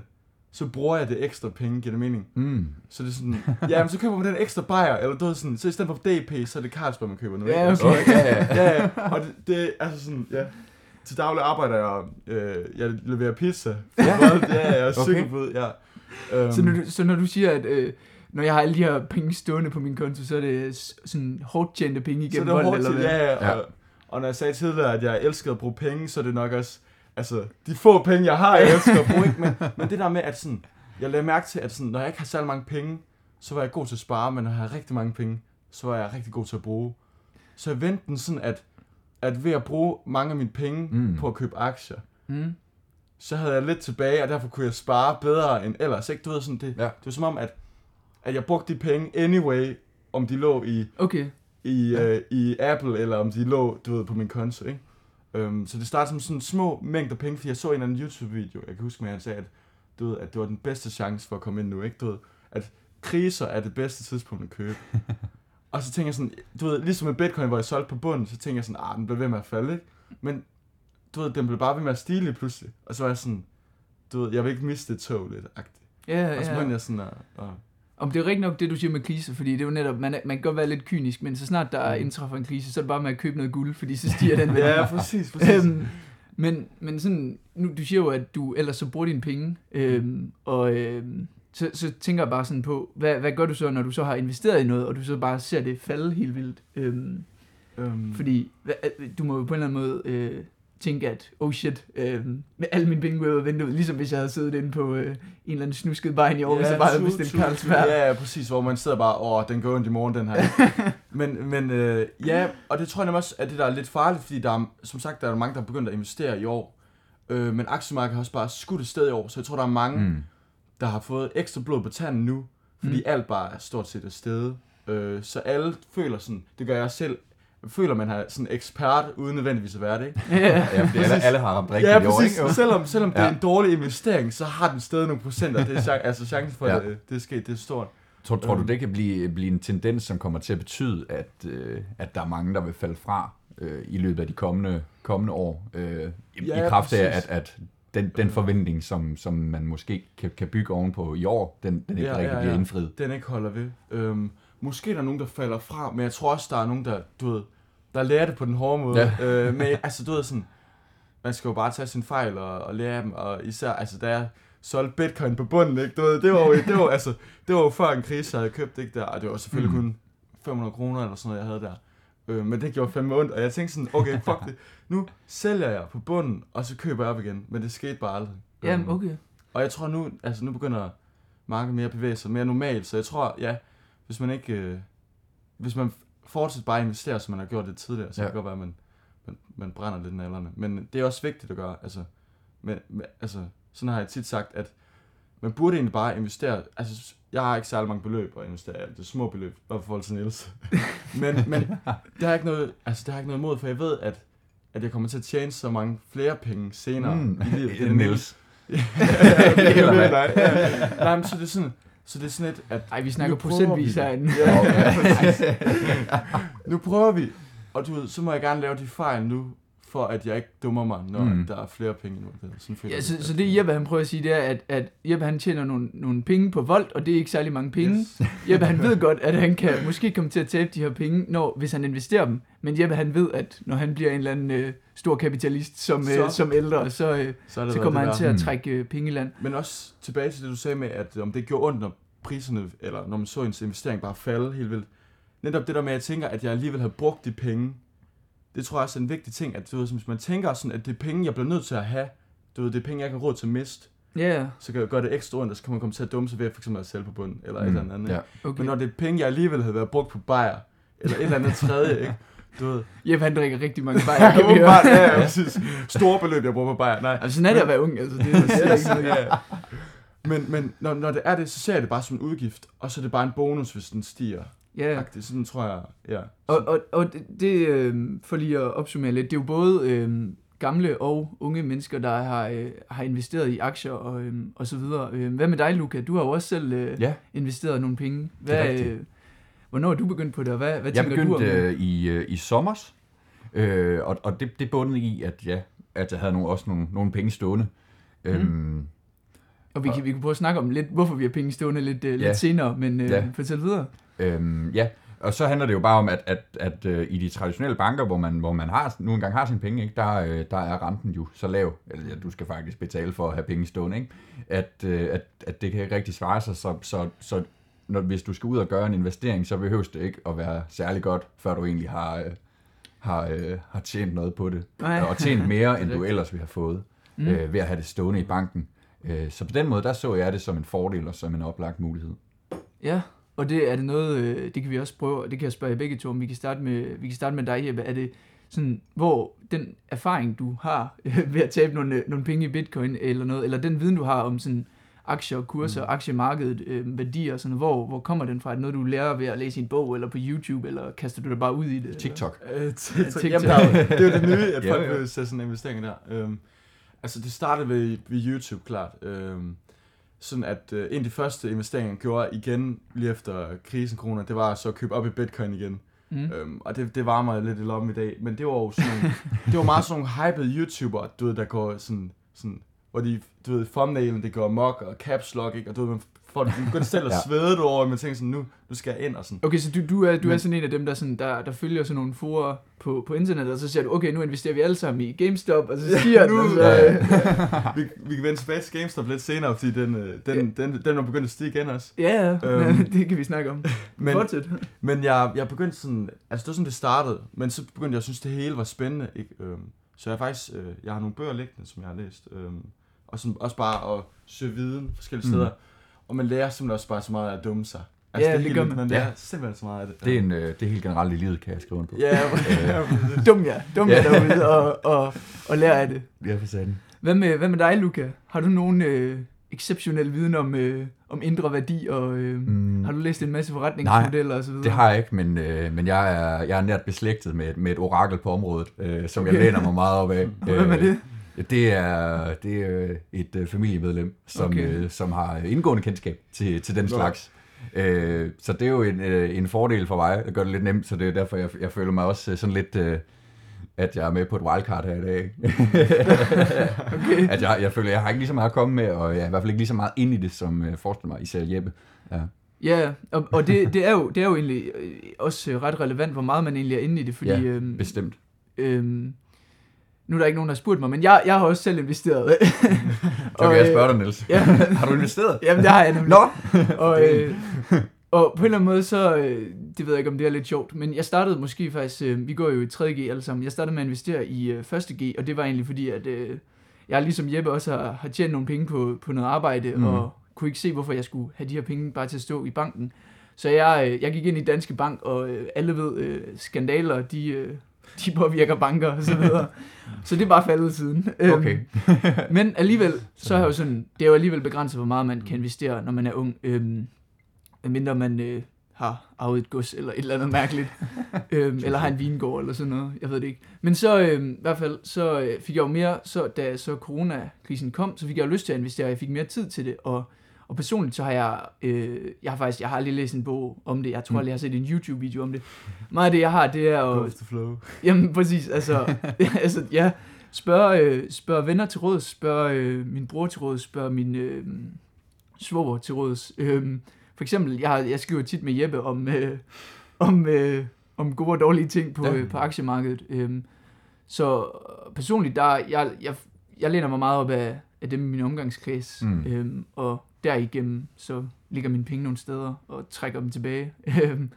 så bruger jeg det ekstra penge, giver det mening. Mm. Så det er sådan, ja, men så køber man den ekstra bajer, eller du ved sådan, så i stedet for DP, så er det Carlsberg, man køber nu. Ja, Altså, okay. Okay, ja, ja. ja, ja, og det, det er altså sådan, ja. Til daglig arbejder jeg, øh, jeg leverer pizza. Ja. ja, jeg er Okay. cykelbud, ja. Øhm, Så, når du, så når du siger, at øh, når jeg har alle de her penge stående på min konto, så er det sådan hårdt tjente penge Så igennem det er vold, hårdt eller til, hvad? ja, ja, Ja. og, og når jeg sagde tidligere, at jeg elskede at bruge penge, så er det nok også, altså, de få penge, jeg har, jeg elsker at bruge, ikke? Men, men det der med, at sådan, jeg lagde mærke til, at sådan, når jeg ikke har særlig mange penge, så var jeg god til at spare, men når jeg har rigtig mange penge, så var jeg rigtig god til at bruge. Så jeg vendte den sådan, at, at ved at bruge mange af mine penge Mm. på at købe aktier, Mm. så havde jeg lidt tilbage, og derfor kunne jeg spare bedre end ellers. Ikke? Du ved, sådan, det, Ja. det var som om, at, at jeg brugte de penge anyway, om de lå i Okay. i, ja. øh, i Apple, eller om de lå, du ved, på min konto, ikke? Um, så det startede som sådan små mængder penge, fordi jeg så en eller anden YouTube-video, jeg kan huske, at han sagde, at, du ved, at det var den bedste chance for at komme ind nu, ikke? Du ved, at kriser er det bedste tidspunkt at købe. og så tænker jeg sådan, du ved, ligesom med Bitcoin, hvor jeg solgte på bunden, så tænker jeg sådan, ah, den bliver ved med at falde, ikke? Men, du ved, den blev bare ved med at stige lige pludselig. Og så var jeg sådan, du ved, jeg vil ikke miste det tog lidt, agtigt. Ja, Og så ja. begyndte jeg sådan at, at Om det er rigtigt nok det, du siger med kriser, fordi det er jo netop, man, er, man kan godt være lidt kynisk, men så snart der Mm. indtræffer en krise, så er det bare med at købe noget guld, fordi så stiger den værdi. Ja, præcis, præcis. øhm, men, men sådan, nu, du siger jo, at du ellers så bruger dine penge, øhm, og øhm, så, så tænker jeg bare sådan på, hvad, hvad gør du så, når du så har investeret i noget, og du så bare ser det falde helt vildt? Øhm, øhm, fordi hvad, du må jo på en eller anden måde øh, tænke, at oh shit, øh, med alle mine penge går ud af vinduet, ligesom hvis jeg havde siddet inde på øh, en eller anden snusket bejen i år, hvis jeg bare havde bestilt Carlsberg. Ja, ja, præcis, hvor man sidder bare, åh, den går ondt i morgen, den her. men men øh, ja, og det tror jeg nemlig også, at det der er lidt farligt, fordi der er, som sagt, der er mange, der er begyndt at investere i år. Øh, men aktiemarkedet har også bare skudt et sted i år, så jeg tror, der er mange, mm. Der har fået ekstra blod på tanden nu, fordi Mm. mm. alt bare er stort set et sted. Øh, så alle føler sådan, det gør jeg selv, føler man har sådan ekspert, uden nødvendigvis at være det, ikke? Ja. Ja, fordi alle, alle har ramt rigtigt Ja, i år, ikke? Selvom, selvom det er Ja. en dårlig investering, så har den stadig nogle procenter. Det er altså chancen for, Ja. at det, det er sket, det er stort. Tror, tror du, Øhm. det kan blive, blive en tendens, som kommer til at betyde, at, øh, at der er mange, der vil falde fra øh, i løbet af de kommende, kommende år, øh, i, Ja, i kraft af, at, at den, den forventning, som, som man måske kan, kan bygge ovenpå i år, den, den ikke Ja, ja, rigtig ja, bliver ja. indfriet. Den ikke holder ved. Øhm, måske er der nogen, der falder fra, men jeg tror også, der er nogen, der, du ved, der lærer det på den hårde måde. Ja. Øh, men altså, du ved sådan, man skal jo bare tage sin fejl og, og lære dem, og især, altså der er solgte bitcoin på bunden, ikke? Du ved, det var jo, det var, altså, det var jo før en krise, jeg havde købt, ikke? Der, og det var selvfølgelig Mm. kun 500 kroner eller sådan noget, jeg havde der. Øh, men det gjorde fandme ondt, og jeg tænkte sådan, okay, fuck det. Nu sælger jeg på bunden, og så køber jeg op igen. Men det skete bare aldrig. Jamen, Øhm, okay. Og jeg tror nu, altså nu begynder markedet mere at bevæge sig mere normalt, så jeg tror, ja, hvis man ikke, øh, hvis man fortsætter bare at investere, som man har gjort det tidligere, så Ja. ja. kan det godt være, at man, man, man brænder lidt nallerne. Men det er også vigtigt at gøre, altså, men, men, altså, sådan har jeg tit sagt, at man burde egentlig bare investere, altså, jeg har ikke særlig mange beløb at investere i, det er små beløb, bare for til Niels. men, men det har jeg ikke noget, altså, det har jeg ikke noget imod, for jeg ved, at, at jeg kommer til at tjene så mange flere penge senere Mm. i livet. Det er Niels. Nej, ja. nej, men så det er sådan, så det er sådan et, at Ej, vi snakker procentvis vi. herinde. nu prøver vi, og du ved, så må jeg gerne lave de fejl nu, for at jeg ikke dummer mig, når Mm. der er flere penge nu. Sådan føler Ja, så, det. så det Jeppe han prøver at sige, det er, at, at Jeppe han tjener nogle, nogle penge på Volt, og det er ikke særlig mange penge. Yes. Jeppe han ved godt, at han kan måske komme til at tabe de her penge, når, hvis han investerer dem. Men Jeppe han ved, at når han bliver en eller anden øh, stor kapitalist som, øh, Så- som ældre, så, øh, Så, så kommer han der. til at trække øh, penge i land. Men også tilbage til det, du sagde med, at om det gjorde ondt, når priserne, eller når man så ens investering bare falde helt vildt. Netop det der med, at jeg tænker, at jeg alligevel har brugt de penge, det tror jeg også er en vigtig ting, at du ved, hvis man tænker sådan, at det er penge, jeg bliver nødt til at have, du ved, det er penge, jeg har råd til at miste, Ja, ja. så kan jeg gøre det ekstra ondt, og så kan man komme til at dumme sig ved at for eksempel at sælge på bunden, eller mm. et eller andet. Ja. Okay. Men når det er penge, jeg alligevel havde været brugt på bajer, eller et eller andet tredje, ikke? Du ved. Jeppe han drikker rigtig mange bajer, kan. Åbenbart, ja, ja, præcis. Store beløb, jeg bruger på bajer. Nej. Altså sådan er det at være ung, altså det er ikke noget. ja. Men, men når, når det er det, så ser jeg det bare som en udgift, og så er det bare en bonus, hvis den stiger. Ja. Ja. Sådan tror jeg, ja. Og, og, og det, det øh, for lige at opsummere lidt, det er jo både øh, gamle og unge mennesker, der har, øh, har investeret i aktier og, øh, og så videre. Øh, hvad med dig, Luca? Du har jo også selv øh, Ja, investeret nogle penge. er Hvad, rigtigt. øh, hvornår er du begyndt på det, og hvad, hvad jeg tænker du om begyndte det? øh, i, øh, i sommers, øh, og, og det, det bundede i, at, ja, at jeg havde nogle, også nogle, nogle penge stående. Mhm. Øhm, Og vi kan, vi kan prøve at snakke om lidt, hvorfor vi har penge stående lidt, øh, Ja. lidt senere, men øh, Ja. fortæl videre. Øhm, ja, og så handler det jo bare om, at, at, at øh, i de traditionelle banker, hvor man, hvor man har, nu engang har sine penge, ikke, der, øh, der er renten jo så lav, eller ja, du skal faktisk betale for at have penge stående, ikke? At, øh, at, at det kan ikke rigtig svare sig, så, så, så når, hvis du skal ud og gøre en investering, så behøves det ikke at være særlig godt, før du egentlig har, øh, har, øh, har tjent noget på det, Nej. og tjent mere, end du ellers ville have fået, mm. øh, ved at have det stående i banken. Øh, så på den måde, der så jeg det som en fordel og som en oplagt mulighed. Ja, og det er det noget, øh, det kan vi også prøve, og det kan jeg spørge jer begge to om. Vi kan starte med, vi kan starte med dig, Jeppe. Er det sådan, hvor den erfaring, du har øh, ved at tabe nogle, nogle penge i bitcoin eller noget, eller den viden, du har om sådan aktier, kurser, mm. aktiemarkedet, øh, værdier og sådan hvor, hvor kommer den fra? Er det noget, du lærer ved at læse i en bog eller på YouTube, eller kaster du dig bare ud i det? TikTok. Øh, TikTok. Jamen, der er jo, det er jo det nye, at Ja, folk ja. vil sætte sådan en investering der. Øhm, altså, det startede ved, ved YouTube, klart. Øhm, sådan at øh, en af de første investeringer, jeg gjorde igen lige efter krisen corona, det var så at købe op i bitcoin igen. Mm. Mm. Øhm, og det, det varmer lidt i lommen i dag. Men det var jo sådan nogle, det var meget sådan nogle hypede YouTubere, du ved, der går sådan, sådan hvor de, du ved, thumbnailen, det går mok og caps lock, ikke? Og du ved, man får man begynder selv at Ja. svede du over, og man tænker sådan, nu, nu skal jeg ind og sådan. Okay, så du, du, er, du er sådan en af dem, der, sådan, der, der følger sådan nogle forer på, på internettet, og så siger du, okay, nu investerer vi alle sammen i GameStop, og så stiger den, nu- og så, Ja, øh, vi, vi kan vende tilbage til GameStop lidt senere, fordi den, øh, den, den, den er begyndt at stige igen også. ja, ja, Øhm, det kan vi snakke om. Men, Fortsæt. men jeg, jeg begyndte sådan, altså det var sådan, det startede, men så begyndte jeg at synes, det hele var spændende, ikke? Øhm, så jeg faktisk, øh, jeg har nogle bøger liggende, som jeg har læst, øhm, og sådan også bare at søge viden forskellige Mm. Og man lærer simpelthen også bare så meget af at dumme sig. Ja, det, er det gør man. man lærer Ja. simpelthen så meget af det. Det er, en, øh, det er helt generelt i livet, kan jeg skrive på. Ja, ja. Dum jer, dum jer derude, og, og, og lær af det. Ja, for satan. Hvad med, hvad med dig, Luca? Har du nogen øh, exceptionel viden om, øh, om indre værdi, og øh, Mm, har du læst en masse forretningsmodeller og så videre? det har jeg ikke, men, øh, men jeg, er, jeg er nært beslægtet med, et- med et orakel på området, øh, som Okay. jeg læner mig meget op af. Hvem er det? Øh, Det er, det er øh, et øh, familiemedlem, som, Okay. øh, som har indgående kendskab til, til den Nå. slags. Øh, så det er jo en, øh, en fordel for mig, at gøre det lidt nemt, så det er derfor, jeg, jeg føler mig også øh, sådan lidt, øh, at jeg er med på et wildcard her i dag. Okay. at jeg, jeg føler, jeg har ikke lige så meget at komme med, og jeg er i hvert fald ikke lige så meget ind i det, som jeg forestiller mig, især Jeppe. Ja. Ja, og, og det, det, er jo, det er jo egentlig øh, også øh, ret relevant, hvor meget man egentlig er inde i det, fordi Ja, øhm, Bestemt. øhm, nu er der ikke nogen, der har spurgt mig, men jeg, jeg har også selv investeret. Så vil jeg øh, spørge dig, Niels. ja. Har du investeret? Jamen, det har jeg nemlig. Nå! og, øh, og på en eller anden måde, så, øh, det ved jeg ikke, om det er lidt sjovt, men jeg startede måske faktisk, øh, vi går jo i 3G alle sammen, jeg startede med at investere i øh, 1G, og det var egentlig fordi, at øh, jeg ligesom Jeppe også har, har tjent nogle penge på, på noget arbejde, mm. og kunne ikke se, hvorfor jeg skulle have de her penge bare til at stå i banken. Så jeg, øh, jeg gik ind i Danske Bank, og øh, alle ved, øh, skandaler, de, øh, de påvirker banker og så videre. så det er bare faldet siden. Okay. Øhm, men alligevel, så er jo sådan, det er jo alligevel begrænset, hvor meget man kan investere, når man er ung. Øhm, mindre man øh, har arvet et gods eller et eller andet mærkeligt. øhm, eller har en vingård eller sådan noget. Jeg ved det ikke. Men så øh, i hvert fald, så øh, fik jeg jo mere, så da så coronakrisen kom, så fik jeg jo lyst til at investere. Jeg fik mere tid til det, og og personligt så har jeg, øh, jeg har faktisk, jeg har aldrig læst en bog om det. Jeg tror Mm. aldrig, jeg har set en YouTube-video om det. Meget af det, jeg har, det er with the flow. Jamen præcis, altså, altså ja, spørg, øh, spørg venner til råds, spørg øh, min bror til råds, spørg min øh, svoger til råds. Øh, for eksempel, jeg, har, jeg skriver tit med Jeppe om, øh, om, øh, om gode og dårlige ting på, Ja. øh, på aktiemarkedet. Øh, så personligt, der, jeg, jeg, jeg læner mig meget op af, af dem i min omgangskreds, mm. øh, og derigennem så ligger mine penge nogle steder og trækker dem tilbage.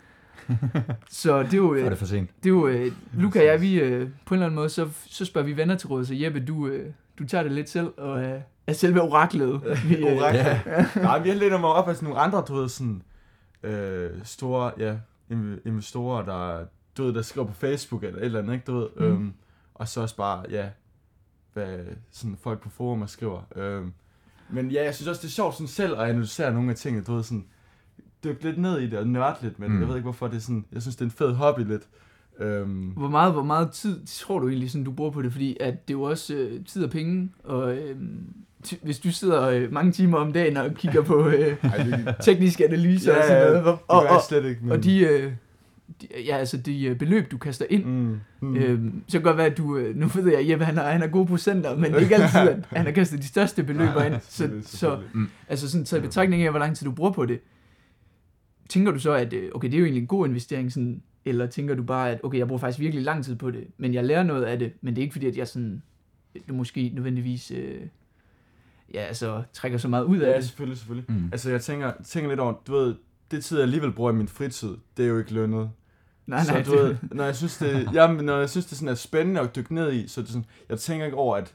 Så det er jo, Så er øh, det for sent. det er jo, øh, Luca og jeg, vi, øh, på en eller anden måde, så, så spørger vi venner til råd, så Jeppe, du, øh, du tager det lidt selv, og øh, er selve oraklet. Vi, øh, Oraklet. Ja. Nej, vi læner mig op af sådan nogle andre, du ved, sådan øh, store, ja, inv- investorer, der, du ved, der skriver på Facebook eller et eller andet, ikke, du ved, Mm. mm. øhm, og så også bare, ja, hvad sådan folk på forumer skriver. Øhm, men ja, jeg synes også, det er sjovt sådan selv at analysere nogle af tingene, du ved, sådan, dykke lidt ned i det og nørde lidt, men Mm. mm. jeg ved ikke, hvorfor det er sådan, jeg synes, det er en fed hobby lidt. Øhm, Hvor meget, hvor meget tid tror du egentlig, sådan, du bruger på det? Fordi at det er jo også øh, tid og penge, og øh, hvis du sidder øh, mange timer om dagen og kigger på øh, ej, det, tekniske analyser Ja, og sådan noget, hvor, det og, gør og, jeg slet ikke, men... og de, øh, ja, altså de øh, beløb, du kaster ind, Mm, mm. Øhm, så kan det godt være, at du, øh, nu ved jeg, Jeppe han har, han har gode procenter, men det er ikke altid, at han har kastet de største beløber ind. Så, så selvfølgelig. altså sådan, så i betragtning af, hvor lang tid du bruger på det, tænker du så, at øh, okay, det er jo egentlig en god investering, sådan, eller tænker du bare, at okay, jeg bruger faktisk virkelig lang tid på det, men jeg lærer noget af det, men det er ikke fordi, at jeg sådan, øh, måske nødvendigvis, øh, ja, altså, trækker så meget ud af Ja, det. selvfølgelig, selvfølgelig. Mm. Altså, jeg tænker, tænker lidt over, du ved, det tid, jeg alligevel bruger i min fritid, det er jo ikke lønnet. Nej, nej, så du ved, når jeg synes, det, jamen, når jeg synes, det sådan er spændende at dykke ned i, så det sådan, jeg tænker ikke over, at,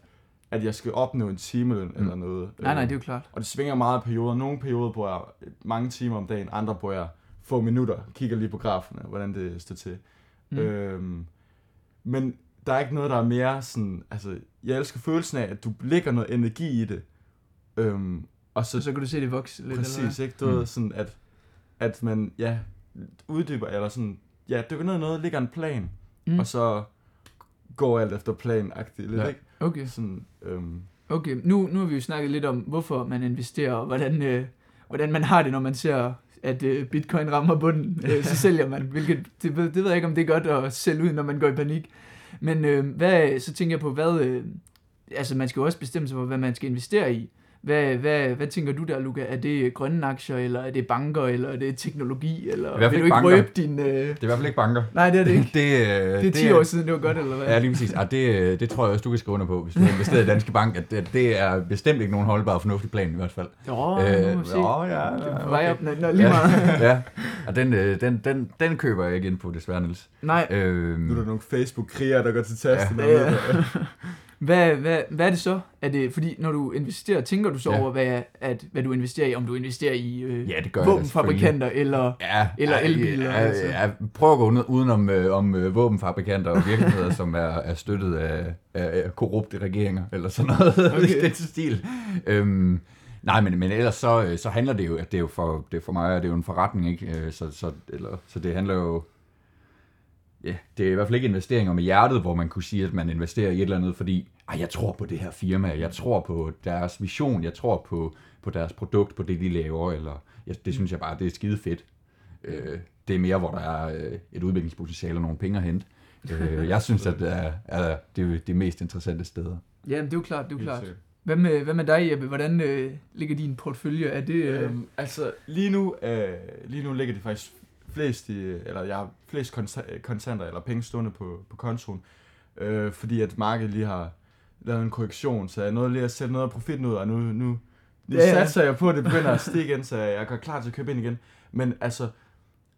at jeg skal opnå en timeløn mm. eller noget. nej, nej, Øh, det er jo klart. Og det svinger meget i perioder. Nogle perioder bruger jeg mange timer om dagen, andre bruger jeg få minutter, kigger lige på grafene, hvordan det står til. Mm. Øhm, men der er ikke noget, der er mere sådan, altså, jeg elsker følelsen af, at du lægger noget energi i det, øhm, og så, Så, så kan du se det vokse lidt, Præcis, eller ikke? Du Mm. ved, sådan at, at man, ja, uddyber, eller sådan, ja, dykker ned i noget, ligger en plan, mm. og så går alt efter plan-agtigt lidt, Ja. ikke? Okay. Sådan, øhm, Okay, nu, nu har vi jo snakket lidt om, hvorfor man investerer, og hvordan, øh, hvordan man har det, når man ser, at øh, bitcoin rammer bunden. Øh, så sælger man, hvilket, det, ved- det ved jeg ikke, om det er godt at sælge ud, når man går i panik. Men øh, hvad, så tænker jeg på, hvad, øh, altså man skal jo også bestemme sig for, hvad man skal investere i. Hvad, hvad, hvad tænker du der, Luca? Er det grønne aktier, eller er det banker, eller er det teknologi, eller I hvert fald ikke banker. røbe din... Øh... Det er i hvert fald ikke banker. Nej, det er det ikke. Det, øh, Det er 10 år siden, det var godt, eller hvad? Ja, lige præcis. Ah, det, øh, det tror jeg også, du kan skrive under på, hvis du har investeret i Danske Bank, at det, det er bestemt ikke nogen holdbar og fornuftig plan i hvert fald. Jo, øh, nu se. åh, ja, Det er ja, på vej okay. op, når, lige meget. ja, og den, øh, den, den, den køber jeg ikke ind på, desværre, Niels. Nej, Øhm, nu er der nogle Facebook-krigere, der går til tasten. Ja. Ja. Hvad, hvad, hvad er det så? Er det, fordi når du investerer, tænker du så Ja. over, hvad, at, hvad du investerer i? Om du investerer i øh, ja, det gør jeg våbenfabrikanter, eller... Ja, Eller ja, elbiler, Ja, altså. ja, prøv at gå uden- udenom øh, om øh, våbenfabrikanter og virksomheder, som er, er støttet af, af, af korrupte regeringer, eller sådan noget okay. Den stil. Øhm, nej, men, men ellers så, øh, så handler det jo, at det er jo for, det er for mig, det er jo en forretning, ikke? Øh, Så, så, eller, så det handler jo, ja, det er i hvert fald ikke investeringer med hjertet, hvor man kunne sige, at man investerer i et eller andet, fordi ej, jeg tror på det her firma, jeg tror på deres vision, jeg tror på, på deres produkt, på det, de laver, eller ja, det synes jeg bare, det er skide fedt. Øh, det er mere, hvor der er øh, et udviklingspotentiale og nogle penge at hente. Øh, jeg synes, at det er, er det, det mest interessante steder. Ja, det er jo klart, det er jo klart. Hvad med, hvad med dig, Jeppe? Hvordan øh, ligger din portefølje? Er det... Øh, Øhm, altså, lige nu, øh, lige nu ligger det faktisk flest i, eller jeg har flest konta- kontanter eller penge stående på, på kontoen. øh, fordi at markedet lige har lavet en korrektion, så jeg nåede lige at sætte noget af profitten ud, og nu, nu, nu Ja, ja, ja. satser jeg på, at det begynder at stige igen, så jeg går klar til at købe ind igen. Men altså,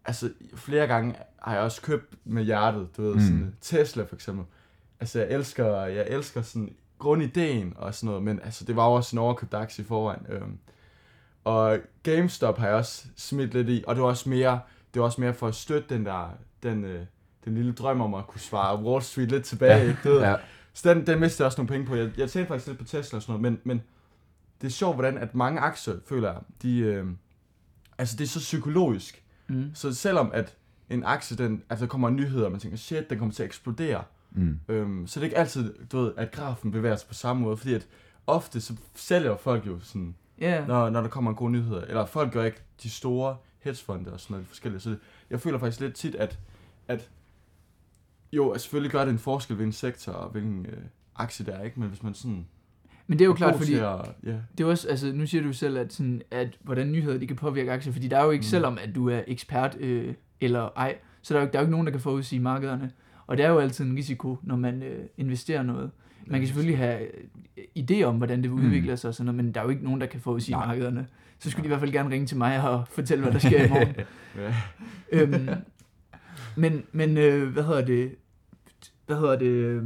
altså flere gange har jeg også købt med hjertet, du ved, Mm. sådan Tesla for eksempel. Altså, jeg elsker, jeg elsker sådan grundideen og sådan noget, men altså, det var jo også en overkøbt aktie i forvejen. Øhm, og GameStop har jeg også smidt lidt i, og det var også mere, det var også mere for at støtte den der, den, øh, den lille drøm om at kunne svare Wall Street lidt tilbage, Ja, ikke? Du ved, Ja. Så den, den mistede jeg også nogle penge på. Jeg, jeg tjente faktisk lidt på Tesla og sådan noget, men, men det er sjovt, hvordan at mange aktier, føler jeg, de, øh, altså det er så psykologisk. Mm. Så selvom at en aktie, den, altså der kommer nyheder, og man tænker, shit, den kommer til at eksplodere, Mm. øhm, så det er ikke altid, du ved, at grafen bevæger sig på samme måde, fordi at ofte så sælger folk jo sådan, Ja, når, når der kommer en god nyheder, eller folk gør ikke de store hedgefonde og sådan noget forskellige, så jeg føler faktisk lidt tit, at, at jo, at selvfølgelig gør det en forskel, hvilken sektor og hvilken øh, aktie det er, ikke? Men hvis man sådan... men det er jo klart, fordi At, ja, det er også, altså nu siger du selv, at, sådan, at hvordan nyheder de kan påvirke aktier, fordi der er jo ikke, mm. Selvom at du er ekspert øh, eller ej, så der er jo, der er jo ikke nogen, der kan forudsige markederne. Og det er jo altid en risiko, når man øh, investerer noget. Man kan selvfølgelig have øh, idé om, hvordan det Mm. udvikle sig og sådan noget, men der er jo ikke nogen, der kan forudsige Nej. markederne. Så skulle de i hvert fald gerne ringe til mig og fortælle, hvad der sker i morgen. øhm, men, men øh, hvad hedder det? Hvad hedder det?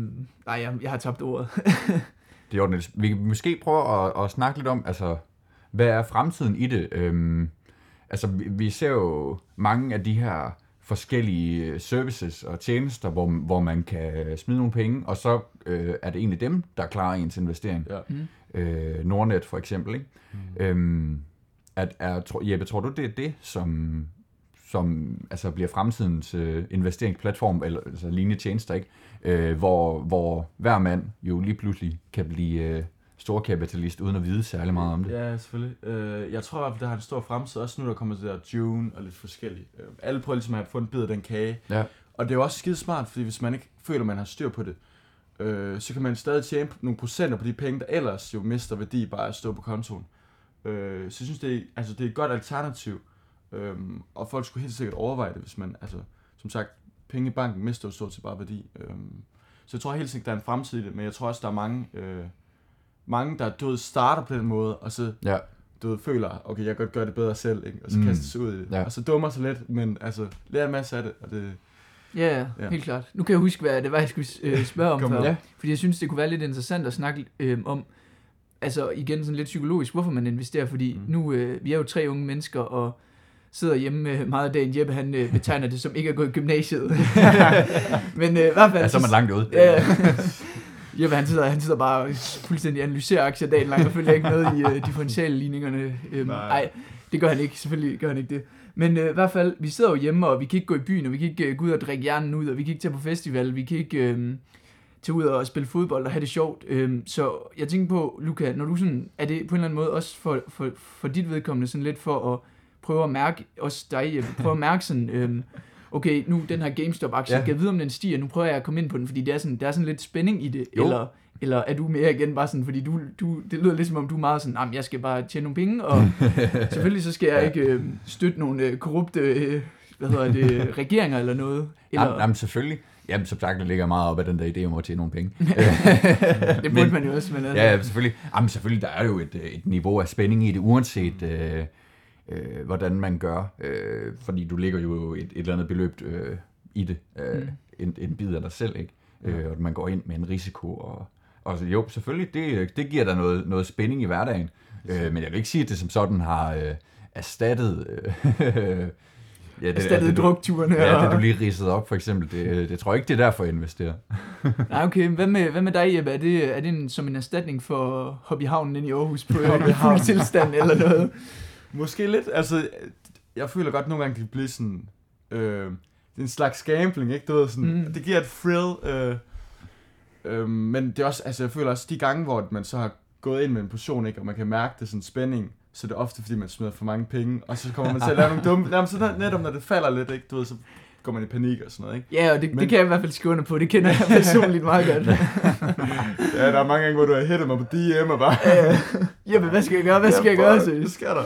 Nej, jeg, jeg har tabt ordet. Det er ordentligt. Vi kan måske prøve at, at snakke lidt om, altså, hvad er fremtiden i det? Øhm, altså, vi, vi ser jo mange af de her forskellige øh, services og tjenester, hvor, hvor man kan smide nogle penge, og så øh, er det egentlig dem, der klarer ens investering. ja. Mm. Øh, Nordnet for eksempel, ikke? Mm. Øhm, at, er, tro, Jeppe, tror du, det er det, som, som altså bliver fremtidens øh, investeringsplatform, eller altså lignende tjenester, ikke? Øh, hvor, hvor hver mand jo lige pludselig kan blive øh, storkapitalist, uden at vide særlig meget om det. Ja, selvfølgelig. Øh, jeg tror i hvert fald, det har en stor fremtid. Også nu, der kommer det der June og lidt forskelligt. Øh, alle prøver ligesom at få en bid af den kage. Ja. Og det er jo også skide smart, fordi hvis man ikke føler, man har styr på det, øh, så kan man stadig tjene nogle procenter på de penge, der ellers jo mister værdi bare at stå på kontoen. Øh, så jeg synes, det er, altså, det er et godt alternativ. Øh, og folk skulle helt sikkert overveje det, hvis man, altså, som sagt, penge i banken mister jo stort set bare værdi. Øh, så jeg tror helt sikkert, der er en fremtid i det, men jeg tror også, der er mange, øh, mange der du ved, starter på den måde, og så Ja. du ved, føler, okay, jeg kan godt gøre det bedre selv, ikke? og så Mm. kaster sig ud i det. Ja. Og så dummer sig lidt, men altså, lærer en masse af det, og det, Ja, ja, Ja. helt klart. Nu kan jeg huske, hvad det var, jeg skulle øh, spørge om før. Ja. Fordi jeg synes, det kunne være lidt interessant at snakke øh, om, altså igen sådan lidt psykologisk, hvorfor man investerer. Fordi. Mm. nu, øh, vi er jo tre unge mennesker, og sidder hjemme øh, meget af dagen. Jeppe, han øh, betegner det som ikke at gå i gymnasiet. Men øh, i hvert fald... Ja, så er man langt ude. Ja. Jeppe, han sidder, han sidder bare og fuldstændig analyserer aktier dagen lang, og følger ikke med i uh, differentialligningerne. Øhm, Nej. nej, det gør han ikke. Selvfølgelig gør han ikke det. Men øh, i hvert fald, vi sidder jo hjemme, og vi kan ikke gå i byen, og vi kan ikke øh, gå ud og drikke hjernen ud, og vi kan ikke tage på festival, vi kan ikke øh, tage ud og spille fodbold og have det sjovt. Øh, så jeg tænker på, Luca, når du sådan, er det på en eller anden måde også for, for, for dit vedkommende sådan lidt for at prøve at mærke, også dig, Jeppe, prøve at mærke sådan, øh, okay, nu den her GameStop-aktie, Ja. kan jeg vide, om den stiger, nu prøver jeg at komme ind på den, fordi det er sådan, der er sådan lidt spænding i det, Jo. eller, eller er du mere igen bare sådan, fordi du, du, det lyder lidt som om du er meget sådan, jamen jeg skal bare tjene nogle penge, og selvfølgelig så skal jeg ikke øh, støtte nogle øh, korrupte, øh, hvad hedder det, regeringer eller noget. Eller, Jamen, jamen, selvfølgelig. Jamen, som sagt, der ligger meget op af den der idé om at tjene nogle penge. det burde men- man jo også, men altså, Ja, ja, selvfølgelig. Jamen, selvfølgelig, der er jo et, øh, et niveau af spænding i det, uanset øh, øh, hvordan man gør. Øh, fordi du ligger jo et, et eller andet beløb øh, i det. Øh, Mm. en, en bid af dig selv, ikke? Øh, og man går ind med en risiko. Og, og så, jo, selvfølgelig, det, det giver dig noget, noget spænding i hverdagen. Øh, men jeg vil ikke sige, at det som sådan har øh, erstattet... Øh, ja, det, erstattet det, du- drukturene. Ja, det du lige ridsede op, for eksempel. Det, øh, det tror jeg ikke, det er derfor, jeg investerer. Nej, okay. Hvad med, hvad med dig, Jeppe? Er det, er det en, som en erstatning for Hobbyhavnen inde i Aarhus på en fuld tilstand eller noget? Måske lidt, altså, jeg føler godt nogle gange, det kan blive sådan, øh, det er en slags gambling, ikke? Du ved, sådan, Mm. det giver et thrill, øh, øh, men det er også, altså, jeg føler også, de gange, hvor man så har gået ind med en portion, ikke? Og man kan mærke det sådan spænding, så er det ofte, fordi man smider for mange penge, og så kommer man til at lave nogle dumme, jamen, så net- netop når det falder lidt, ikke? Du ved, så går man i panik og sådan noget, ikke? Ja, og det, Men... Det kan jeg i hvert fald skrive under på. Det kender jeg personligt meget godt. Ja, der er mange gange, hvor du har hættet mig på DM og bare... Jeppe, hvad skal jeg gøre? Hvad skal jeg gøre, Ja, seriøst? Hvad sker der?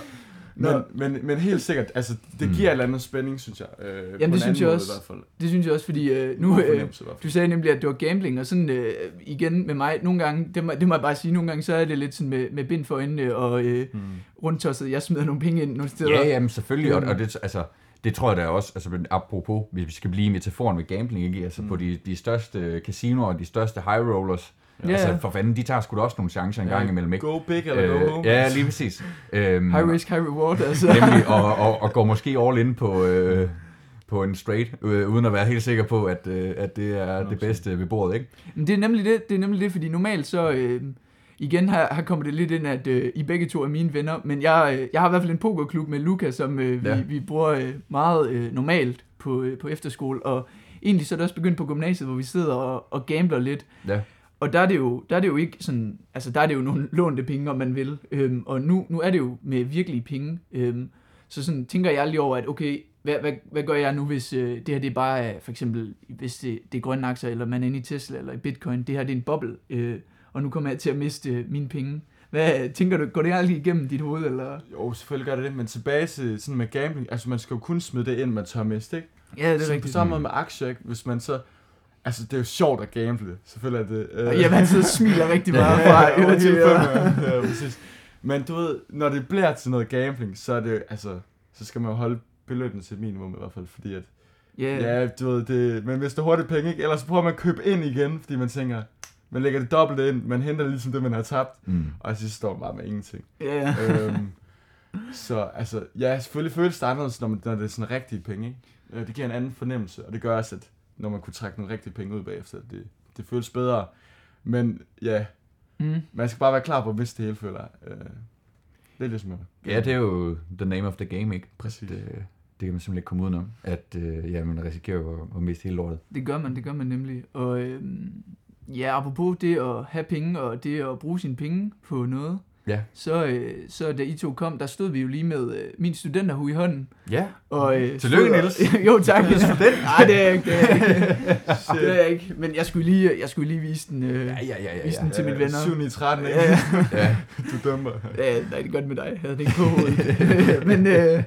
Men, Nå. men, men helt sikkert, altså, det Mm. giver et eller andet spænding, synes jeg. Øh, på det synes jeg også. I hvert fald. Det synes jeg også, fordi øh, nu... Øh, du sagde nemlig, at det var gambling, og sådan øh, igen med mig, nogle gange, det må, det må jeg bare sige, nogle gange så er det lidt sådan med, med bind for øjnene og øh, Mm. rundtosset. Jeg smider nogle penge ind nogle steder. Ja, jamen selvfølgelig, og, Øhm. og det, altså, det tror jeg da også, altså apropos, hvis vi skal blive i metaforen med gambling, ikke? Altså Mm. på de, de største casinoer, de største high rollers, Ja, altså ja. for fanden, de tager sgu da også nogle chancer en gang imellem, ikke? Go big eller go home. ja, lige præcis. Øhm, High risk, high reward, altså. Nemlig, og, og, og går måske all in på, øh, på en straight, øh, uden at være helt sikker på, at, øh, at det er det 100%. bedste ved bordet, ikke? Men det er nemlig det, det er nemlig det, fordi normalt så, øh, igen her, her kommer det lidt ind, at øh, I begge to er mine venner, men jeg, øh, jeg har i hvert fald en pokerklub med Luca, som øh, vi, Ja. vi bruger øh, meget øh, normalt på, øh, på efterskole, og egentlig så er det også begyndt på gymnasiet, hvor vi sidder og, og gambler lidt. Ja. Og der er, det jo, der er det jo ikke sådan, altså der er det jo nogle lånte penge, om man vil, øhm, og nu, nu er det jo med virkelige penge, øhm, så sådan tænker jeg aldrig over, at okay, hvad, hvad, hvad gør jeg nu, hvis øh, det her det er bare er, for eksempel, hvis det, det er grønne aktier, eller man er inde i Tesla, eller i Bitcoin, det her det er en boble, øh, og nu kommer jeg til at miste øh, mine penge. Hvad tænker du, går det aldrig igennem dit hoved, eller? Jo, selvfølgelig gør det det, men tilbage til sådan med gambling, altså man skal jo kun smide det ind, man tør miste, ikke? Ja, det er Så på rigtigt. samme måde med aktier, ikke? Hvis man så... Altså, det er jo sjovt at gamble. Selvfølgelig er det... Øh, Jamen, han sidder og smiler rigtig meget ja, fra ja, øre til ja, præcis. Men du ved, når det bliver til noget gambling, så er det altså... Så skal man jo holde beløbene til minimum i hvert fald, fordi at... Ja, Ja, du ved, det... Men hvis det er hurtigt penge, ikke? Ellers så prøver man at købe ind igen, fordi man tænker... Man lægger det dobbelt ind, man henter ligesom det, man har tabt, Mm. og så står man bare med ingenting. ja. øhm, så altså, ja, selvfølgelig føles det anderledes, når, man, når det er sådan rigtige penge, ikke? Øh, Det giver en anden fornemmelse, og det gør også, at når man kunne trække nogle rigtige penge ud bagefter, det, det føles bedre. Men ja, Mm. man skal bare være klar på at miste det hele, føler jeg. Øh, det er ligesom. Ja, det er jo the name of the game, ikke? Præcis. Det, det kan man simpelthen ikke komme udenom, at øh, ja, man risikerer jo at, at miste hele lortet. Det gør man, det gør man nemlig. Og øhm, ja, apropos det at have penge, og det at bruge sine penge på noget, Ja. så, øh, så da I to kom, der stod vi jo lige med øh, min studenterhue i hånden. Ja. Og, øh, Tillykke, Niels. jo, tak. student? Nej, det er jeg ikke. Det er jeg ikke. det er jeg ikke. Men jeg skulle lige, jeg skulle lige vise den, øh, Ja, ja, ja, ja. vise ja. den til mine venner. 7 9 13, ikke? Ja, ja. ja. Du dømmer. Ja, nej, det er godt med dig. Jeg havde det ikke på hovedet. Men, øh, ej, det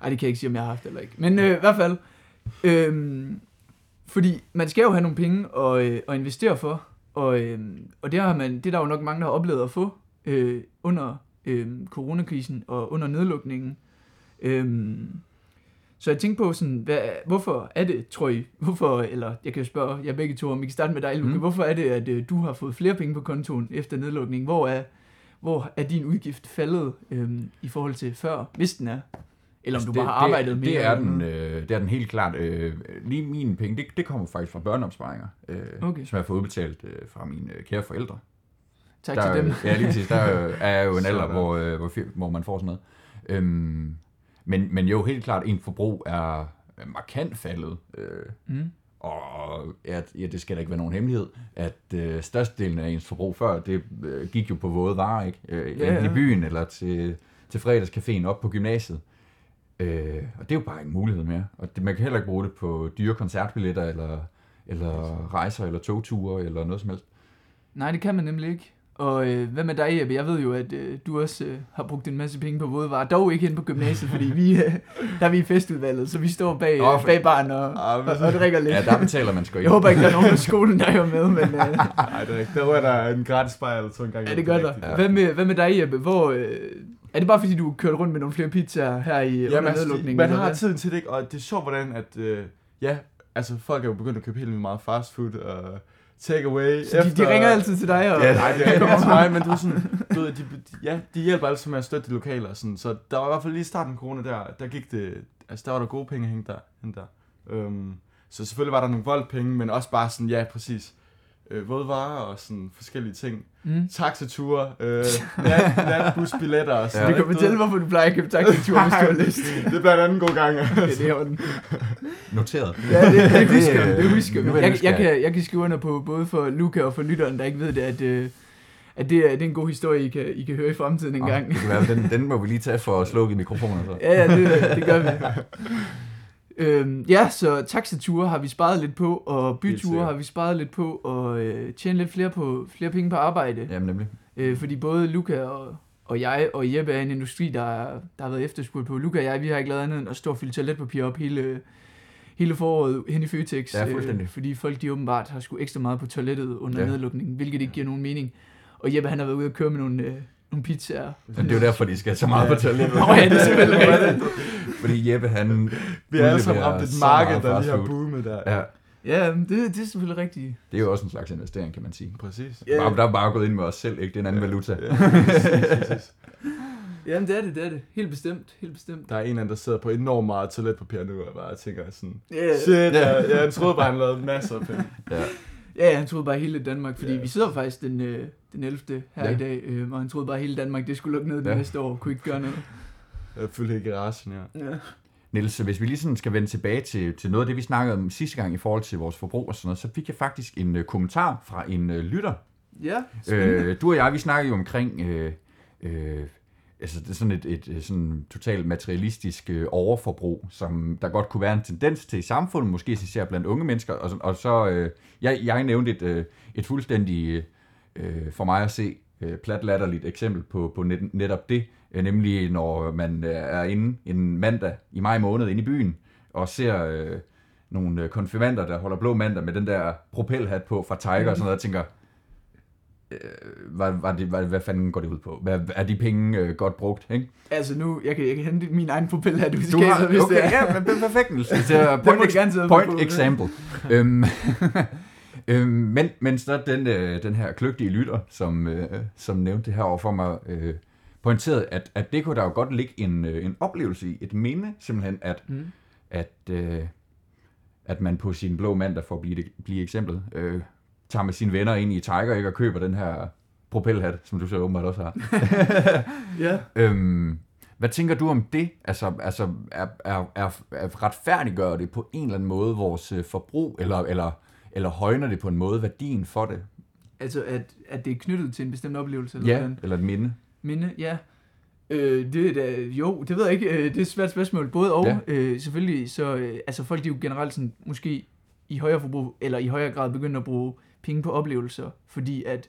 kan jeg ikke sige, om jeg har haft eller ikke. Men øh, i hvert fald, øh, fordi man skal jo have nogle penge at, øh, at investere for, og, øh, og det, har man, det er der jo nok mange, der har oplevet at få øh, under øh, coronakrisen og under nedlukningen. Øh, så jeg tænkte på sådan, hvad, hvorfor er det, tror I, hvorfor, eller jeg kan jo spørge jer begge to, om vi kan starte med dig, Luke, Mm. hvorfor er det, at øh, du har fået flere penge på kontoen efter nedlukningen? Hvor er, hvor er din udgift faldet øhm, i forhold til før, hvis den er? Eller om du Altså, bare har arbejdet det, mere? Det er, den, øh, det er den helt klart. Øh, lige mine penge, det, det kommer faktisk fra børneopsparinger, øh, Okay. som jeg har fået udbetalt øh, fra mine øh, kære forældre. Tak der, til dem. Ja, lige præcis. Der er, jo en alder, hvor, øh, hvor, hvor man får sådan noget. Øhm, men, men jo, helt klart, en forbrug er markant faldet. Øh, Mm. og ja, ja, det skal da ikke være nogen hemmelighed, at øh, størstedelen af ens forbrug før, det øh, gik jo på våde varer, ikke? Øh, Ja, ja. i byen eller til, til fredagscaféen op på gymnasiet. Øh, og det er jo bare ikke en mulighed mere. Og det, man kan heller ikke bruge det på dyre koncertbilletter, eller, eller rejser, eller togture, eller noget som helst. Nej, det kan man nemlig ikke. Og øh, hvad med dig, Jeppe? Jeg ved jo, at øh, du også øh, har brugt en masse penge på vådvarer. Dog ikke hen på gymnasiet, fordi vi, øh, der er vi i festudvalget, så vi står bag, Nå, øh, for- bag baren og, Ah, og, men- og drikker lidt. Ja, der betaler man sgu ikke. Jeg håber ikke, der er nogen på skolen, der er med, men øh, Nej, det er ikke. Der der en gratis bajer eller to en gang. ja, det gør der. Ja. Hvad med, hvad med dig, Jeppe? Hvor, øh, er det bare fordi, du kørte rundt med nogle flere pizzaer her i Jamen, under altså, nedlukningen? man har tiden til det, ikke? Og det er sjovt, hvordan at, øh, ja, altså folk er jo begyndt at købe helt meget fast food og take away. Så de, de ringer altid til dig? Og, Ja, Nej, det er ikke til mig, men du er sådan, du ved, de, de, ja, de hjælper altid med at støtte de lokale og sådan, så der var i hvert fald lige i starten af corona der, der gik det, altså der var der gode penge hænge der, hente der. Um, så selvfølgelig var der nogle voldpenge, men også bare sådan, ja, præcis, øh, vådvarer og sådan forskellige ting. Mm. Taxature, øh, nat, natbusbilletter og sådan. Ja. Du kan ikke? fortælle, hvorfor du plejer at købe taxitur, hvis du har lyst. Det bliver en anden god gang. Okay, det er orden. Noteret. Ja, det, det husker Det, det, husker er det Jeg, jeg, nysgerrig. kan, jeg kan skrive under på, både for Luca og for lytteren, der ikke ved det, at, øh, at det, er, det er en god historie, I kan, I kan høre i fremtiden en gang. Det kan være, den, den må vi lige tage for at slukke mikrofonen. Så. Ja, ja, det, det gør vi. Øhm, ja, så taxature har vi sparet lidt på, og byture har vi sparet lidt på, og øh, tjene lidt flere, på, flere penge på arbejde. Jamen nemlig. Øh, fordi både Luca og, og jeg og Jeppe er en industri, der, der har været efterspurgt på. Luca og jeg, vi har ikke lavet andet end at stå og fylde toiletpapir op hele, hele foråret hen i Føtex. Ja, fuldstændig. Øh, fordi folk de åbenbart har sgu ekstra meget på toilettet under ja. nedlukningen, hvilket ikke giver nogen mening. Og Jeppe han har været ude og køre med nogle, øh, nogle pizzaer. Men det er jo derfor, de skal så meget på toilettet. Nå ja, det er selvfølgelig rigtigt. Fordi Jeppe, han Vi har alle sammen ramt et så marked, der lige har boomet der. Ja, Ja, det, det er selvfølgelig rigtigt. det er jo også en slags investering, kan man sige. Præcis. Ja. Bare, der er bare gået ind med os selv, ikke? Det er en anden valuta. Ja, præcis, præcis. Jamen, det er det, det er det. Helt bestemt, helt bestemt. Der er en eller anden, der sidder på enormt meget toiletpapir nu, og bare tænker sådan, Ja, shit, ja. jeg, jeg troede bare, han lavede masser af penge. Ja. Ja, han troede bare hele Danmark, fordi Ja. vi sidder faktisk den, øh, den 11. her Ja. i dag, øh, og han troede bare hele Danmark, det skulle lukke ned det Ja. næste år, kunne ikke gøre noget. Jeg fyldte i garagen, ja. Ja. Niels, hvis vi lige sådan skal vende tilbage til, til noget af det, vi snakkede om sidste gang i forhold til vores forbrug og sådan noget, så fik jeg faktisk en uh, kommentar fra en uh, lytter. Ja, spændende. Øh, du og jeg, vi snakkede jo omkring øh, øh, altså det er sådan et, et, øh, sådan totalt materialistisk øh, overforbrug, som der godt kunne være en tendens til i samfundet, måske især blandt unge mennesker. Og, og så, øh, jeg, jeg nævnte et, øh, et fuldstændig, øh, øh for mig at se, øh, platlatterligt eksempel på, på net, netop det, øh, nemlig når man øh, er inde en mandag i maj måned inde i byen, og ser øh, nogle øh, konfirmander, der holder blå mandag med den der propelhat på fra Tiger og sådan noget, og tænker, hvad, hvad, det, hvad, hvad fanden går det ud på? Hvad, er de penge øh, godt brugt? Ikke? Altså nu, jeg kan, jeg kan hente min egen propel her, du, Du har, hvis okay, det er. ja, men er perfekt. Niels. Det er point, ex, point på. example. øhm, øhm, men, men så den, øh, den her kløgtige lytter, som, øh, som nævnte det her over for mig, øh, pointerede, at, at det kunne der jo godt ligge en, øh, en oplevelse i, et minde simpelthen, at, Mm. at, øh, at man på sin blå mandag, for at blive, det, blive eksemplet, øh, tager med sine venner ind i Tiger ikke, og køber den her propelhat, som du så åbenbart også har. Ja. Øhm, hvad tænker du om det? Altså, altså er, er, er, er retfærdiggør det på en eller anden måde vores øh, forbrug, eller, eller, eller højner det på en måde værdien for det? Altså, at, at det er knyttet til en bestemt oplevelse, eller Ja, hvordan? eller et minde. Minde, ja. Øh, det da, jo, det ved jeg ikke. Øh, det er et svært spørgsmål. Både og. Ja. Ja. Øh, selvfølgelig, så øh, altså folk de er jo generelt sådan, måske i højere forbrug, eller i højere grad begynder at bruge penge på oplevelser, fordi at,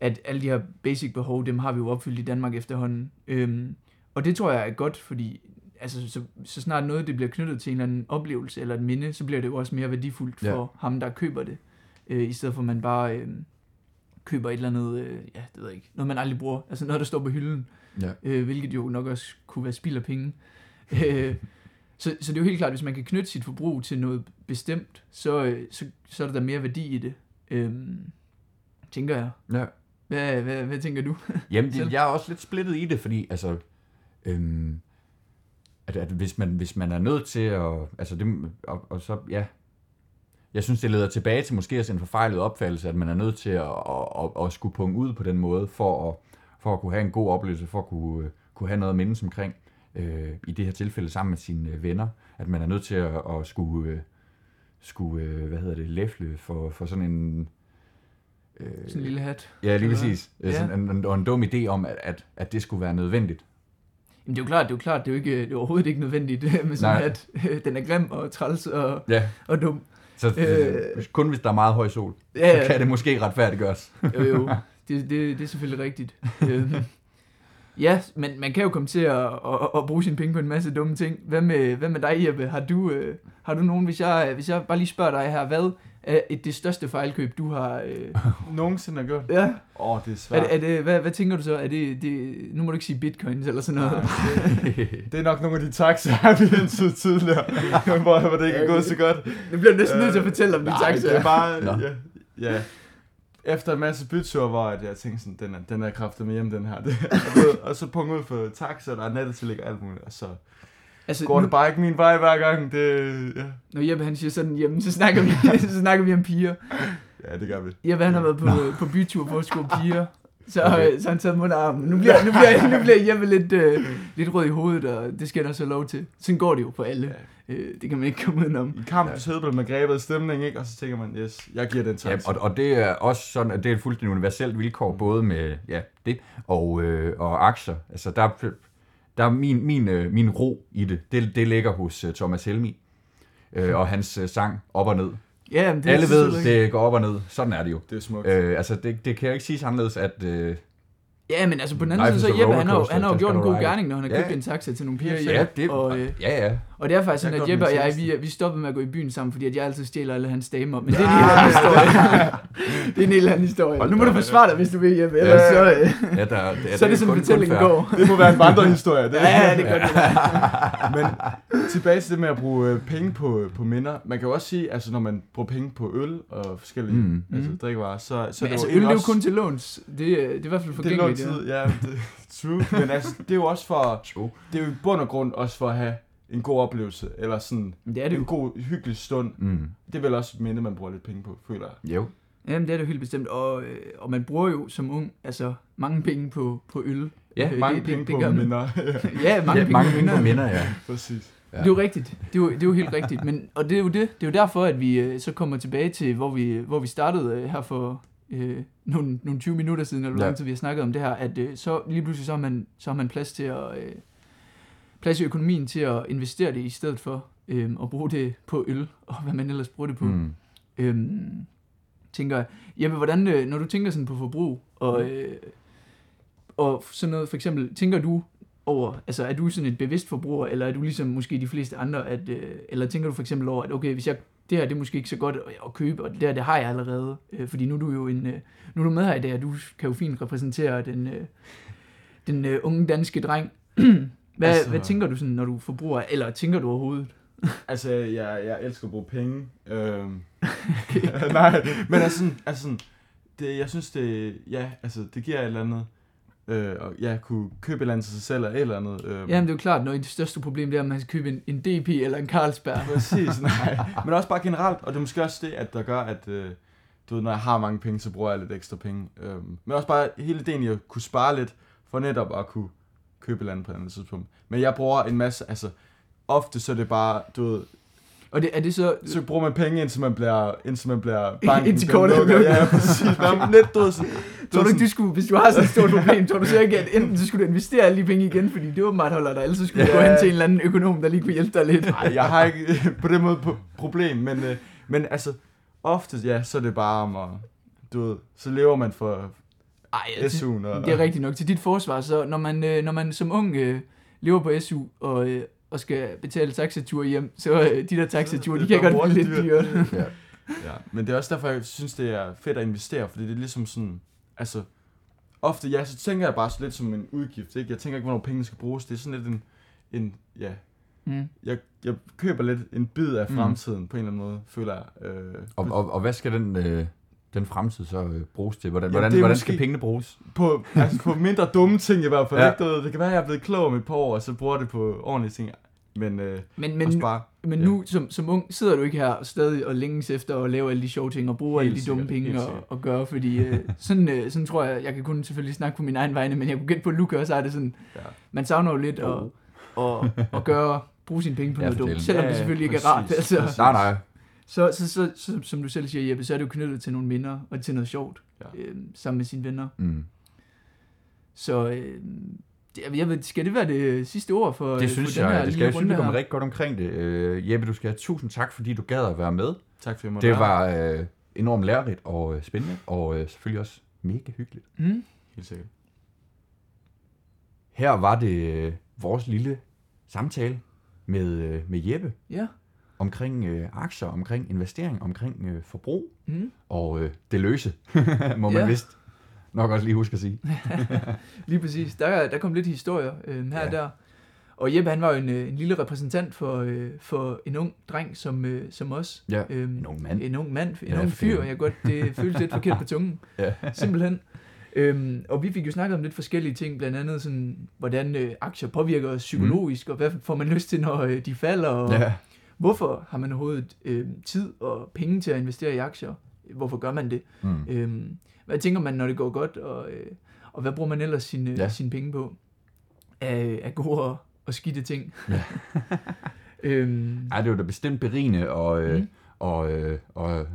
at alle de her basic behov, dem har vi jo opfyldt i Danmark efterhånden. Øhm, og det tror jeg er godt, fordi altså, så, så snart noget det bliver knyttet til en eller anden oplevelse eller et minde, så bliver det jo også mere værdifuldt for Ja. ham, der køber det. Øh, I stedet for at man bare øh, køber et eller andet, øh, ja, det ved jeg ikke, noget man aldrig bruger. Altså noget, der står på hylden Ja. øh, hvilket jo nok også kunne være spild af penge. øh, så, så det er jo helt klart, hvis man kan knytte sit forbrug til noget bestemt, så, øh, så, så er der mere værdi i det, øh, tænker jeg. Ja. Hvad, hvad, hvad tænker du? Jamen, det, jeg er også lidt splittet i det, fordi altså, øhm, at, at hvis, man, hvis man er nødt til at, altså det, og, og så, ja, jeg synes, det leder tilbage til måske også en forfejlet opfattelse, at man er nødt til at, at, at, at skulle punge ud på den måde, for at, for at kunne have en god oplevelse, for at kunne, øh, kunne have noget at mindes omkring, øh, i det her tilfælde sammen med sine øh, venner, at man er nødt til at, at skulle, øh, skulle øh, hvad hedder det, læfle for, for sådan en... Øh, Sådan en lille hat. Ja, lige præcis. Ja. Ja. Sådan en, en, og en dum idé om, at, at, at det skulle være nødvendigt. Jamen det er jo klart, det er jo klart, det er jo, ikke, det er overhovedet ikke nødvendigt med sådan Nej. hat. Den er grim og træls og, Ja. og dum. Så øh, Øh. kun hvis der er meget høj sol, Ja, så kan det måske retfærdiggøres. Jo, jo. Det, det, det er selvfølgelig rigtigt. Ja, men man kan jo komme til at, at, at bruge sine penge på en masse dumme ting. Hvad med, hvad med dig, Jeppe? Har du, øh, har du nogen, hvis jeg, hvis jeg bare lige spørger dig her, hvad er et, det største fejlkøb, du har... Øh, Nogensinde har gjort. ja, Åh, oh, det er er, svært. det- er det, hvad, hvad tænker du så? Er det, det, nu må du ikke sige bitcoins eller sådan noget. Det er nok nogle af de taxaer, vi hentede tidligere, hvor, hvor det ikke er gået så godt. Nu bliver næsten nødt til at fortælle om de Nej, taxaer. det er bare... Ja, ja. Efter en masse byture, hvor at jeg tænkte sådan, den er, den er kraftet med hjem, den her. Og, så punkt ud for taxa, der er nettillæg og alt muligt, og så altså, går nu, det bare ikke min vej hver gang. Det, ja. Når Jeppe han siger sådan, jamen, så snakker vi, så snakker vi om piger. ja, det gør vi. Jeppe han har været på, på bytur for at skubbe piger. Så, Okay. okay. så han taget mod armen. Nu bliver, nu bliver, nu bliver Jeppe lidt, øh, lidt rød i hovedet, og det skal der så lov til. Sådan går det jo for alle. Øh, det kan man ikke komme udenom. I kampens ja. bliver man grebet af stemning, ikke? Og så tænker man, yes, jeg giver den ja, taxa. og, og det er også sådan, at det er et fuldstændig universelt vilkår, både med ja, det og, øh, og aktier. Altså, der, er- der er min, min, øh, min ro i det. Det, det ligger hos uh, Thomas Helmi. Øh, og hans øh, sang op og ned. Ja, men det er Alle ved, det går op og ned. Sådan er det jo. det er smukt. Øh, altså, det, det kan jo ikke siges anderledes, at, øh, Ja, men altså på den anden side, så Jeppe, han har, han har jo gjort en god gerning, når han har Ja. købt en taxa til nogle piger Ja, hjem. det, og, øh, ja, ja. Og det er faktisk Jeg sådan, at Jeppe og jeg, vi, vi stoppede med at gå i byen sammen, fordi at jeg altid stjæler alle hans damer. Men det er en helt anden historie. det er en helt anden historie. Hold Nu må du forsvare dig, hvis du vil, Jeppe. Ja. Ellers så, øh, ja der, det, så er det sådan, fortællingen går. Det må være en vandrehistorie. Det. Ja, det gør det. der. Men tilbage til det med at bruge øh, penge på, på minder. Man kan jo også sige, altså når man bruger penge på øl og forskellige Mm. altså, Mm. drikkevarer, så, så Men altså, det øl jo det er jo også, kun til låns. Det, er- det er i hvert fald det er forgængeligt. tid, ja, det, true. Men altså, det er jo også for, True. det er jo i bund og grund også for at have en god oplevelse, eller sådan. Det er det en jo. god, hyggelig stund. Mm. Det er vel også et minde, man bruger lidt penge på, føler jeg. Jo. Jamen, det er det jo helt bestemt. Og, øh, og man bruger jo som ung altså, mange penge på, på øl. Ja, Øh, Mange det, penge det, det på man. minder. Ja, mange ja, penge mange på penge på minder. minder, ja. Præcis. Ja. Det er jo rigtigt. Det er jo, det er jo helt rigtigt. Men, og det er jo det. Det er jo derfor, at vi øh, så kommer tilbage til, hvor vi, hvor vi startede øh, her for øh, nogle, nogle 20 minutter siden, eller hvor Ja. lang tid vi har snakket om det her, at øh, så lige pludselig så har man, så har man plads til at øh, plads i økonomien til at investere det i stedet for øh, at bruge det på øl, og hvad man ellers bruger det på. Mm. Øhm, tænker jeg. Jeppe, hvordan, øh, når du tænker sådan på forbrug, og, øh, og sådan noget, for eksempel, tænker du over, altså er du sådan et bevidst forbruger, eller er du ligesom måske de fleste andre, at, øh, eller tænker du for eksempel over, at okay, hvis jeg, det her det er måske ikke så godt at, at købe, og det her det har jeg allerede, øh, fordi nu er du jo en, øh, nu er du med her i dag, og du kan jo fint repræsentere den, øh, den øh, unge danske dreng. hvad, altså, hvad tænker du sådan, når du forbruger, eller tænker du overhovedet? Altså, jeg, jeg elsker at bruge penge. Øhm. Nej, men altså sådan, altså sådan, det, jeg synes det, ja, altså det giver et eller andet, øh, og ja, kunne købe et eller andet til sig selv, eller et eller andet. Øh, Jamen det er jo klart, når det største problem det er, at man skal købe en, en DP eller en Carlsberg. Præcis, nej. Men også bare generelt, og det er måske også det, at der gør, at øh, du ved, når jeg har mange penge, så bruger jeg lidt ekstra penge. Øhm, men også bare hele ideen i at kunne spare lidt, for netop at kunne købe et eller andet på et andet tidspunkt. Men jeg bruger en masse, altså ofte så er det bare, du ved, Og det, er det så... så bruger man penge, indtil man bliver, indtil man bliver banken. Indtil kortet lukker. Ja, præcis. Nå, men lidt, du Tror du ikke, du skulle, hvis du har sådan et stort problem, tror du så ikke, at enten så skulle du investere alle de penge igen, fordi det åbenbart holder dig, ellers så skulle du Ja. gå hen til en eller anden økonom, der lige kunne hjælpe dig lidt. Nej, jeg har ikke på den måde problem, men, øh, men altså, ofte, ja, så er det bare om at, du ved, så lever man for Ej, SU'en. Og, det er rigtigt nok. Til dit forsvar, så når man, øh, når man som ung øh, lever på SU og, øh, og skal betale taxatur hjem, så øh, de der taxature, de er kan godt blive lidt dyrt. hurtigt Ja. Ja, men det er også derfor, jeg synes, det er fedt at investere, fordi det er ligesom sådan, altså, ofte, ja, så tænker jeg bare så lidt som en udgift, ikke? Jeg tænker ikke, hvornår pengene skal bruges. Det er sådan lidt en, en ja, Mm. jeg, jeg køber lidt en bid af Mm. fremtiden, på en eller anden måde, føler jeg. Øh, Og, og, og hvad skal den, øh, den fremtid så øh, bruges til? Hvordan, Jamen, hvordan, er hvordan skal pengene bruges? på, altså på mindre dumme ting i hvert fald. Ja. Ja. Ikke? Du ved, Det kan være, at jeg er blevet klog om et par år, og så bruger det på ordentlige ting. Men, øh, Men, men, bare, men ja. nu som, som ung sidder du ikke her stadig og længes efter at lave alle de sjove ting og bruge Helt alle de dumme sikkert, penge og, og gøre, fordi øh, sådan, øh, sådan tror jeg, jeg kan kun selvfølgelig snakke på min egen vegne, men jeg kunne gætte på, at Luca også har det sådan, ja. man savner jo lidt at, at, at gøre, bruge sine penge på Ja, noget dumt, selvom Ja, det ja, selvfølgelig ikke er rart. Altså. Nej, nej. Så, så, så, så, som du selv siger, Jeppe, så er det jo knyttet til nogle minder og til noget sjovt Ja. øh, sammen med sine venner. Mm. Så øh, det- jeg ved, skal det være det sidste ord for, Det for synes den her jeg, det skal lille jeg synes, vi kommer rigtig godt omkring det. Øh, Jeppe, du skal have tusind tak, fordi du gad at være med. Tak for at jeg Det var øh, enormt lærerigt og øh, spændende, og øh, selvfølgelig også mega hyggeligt. Mm? Helt sikkert. Her var det øh, vores lille samtale med, øh, med Jeppe Ja. Omkring øh, aktier, omkring investering, omkring øh, forbrug Mm. og øh, det løse, må man Ja. vist nok også lige huske at sige. Lige præcis. Der, der kom lidt historier øh, her Ja. og der. Og Jeppe, han var jo en, øh, en lille repræsentant for, øh, for en ung dreng som, øh, som os. Ja, Øhm, en ung mand. En ung mand, en Ja, ung fyr. Jeg godt, det føles lidt forkert på tungen. Ja. Simpelthen. Øhm, og vi fik jo snakket om lidt forskellige ting, blandt andet sådan, hvordan øh, aktier påvirker os psykologisk, mm. og hvad får man lyst til, når øh, de falder, og Ja, hvorfor har man overhovedet øh, tid og penge til at investere i aktier? Hvorfor gør man det? mm. Øhm, hvad tænker man, når det går godt, og, øh, og hvad bruger man ellers sine, Ja. ja. sine penge på? Af, af gode og, og skidte ting. Ja. øhm, Ej, det var da bestemt berigende, og, øh, Mm. og, øh, og øh,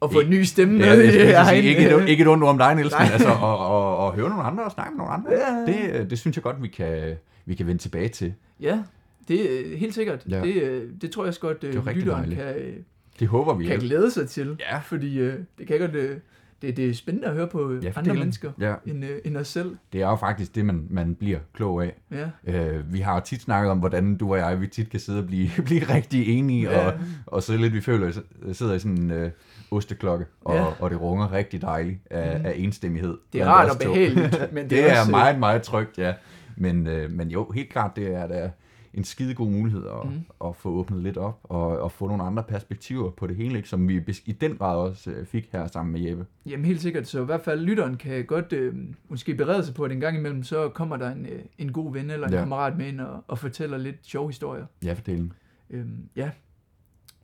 og få en ny stemme Ja, med jeg at sige, egen, ikke, et, øh, ikke et ondt om dig, Niels, men altså, og, og, og høre nogle andre og snakke med nogle andre, Ja. det, øh, det synes jeg godt, vi kan, vi kan vende tilbage til. Ja, det er helt sikkert. Ja. Det, øh, det tror jeg også godt, Det er øh, lytteren kan, øh, Det håber vi. kan glæde sig til. Ja. Fordi øh, det kan godt... Øh, det, det er spændende at høre på Ja, andre fortæl. mennesker Ja, end, øh, end os selv. det er jo faktisk det, man, man bliver klog af. Ja. Øh, vi har tit snakket om, hvordan du og jeg, vi tit kan sidde og blive, blive rigtig enige, Ja. og, og så lidt, vi føler, sidder i sådan en øh, osteklokke, og, Ja. og det runger rigtig dejligt af, Mhm. af enstemmighed. Det er rart og behageligt, men det, Det er også, øh, meget, meget trygt, ja. Men, øh, men jo, helt klart, det er da en skide god mulighed at, mm. at få åbnet lidt op, og, og få nogle andre perspektiver på det hele, ikke? som vi i den grad også øh, fik her sammen med Jeppe. Jamen helt sikkert, så i hvert fald lytteren kan godt øh, måske berede sig på, at en gang imellem, så kommer der en, øh, en god ven eller en Ja. kammerat med ind og, og fortæller lidt sjove historier. Ja, fordelen. Øhm, ja.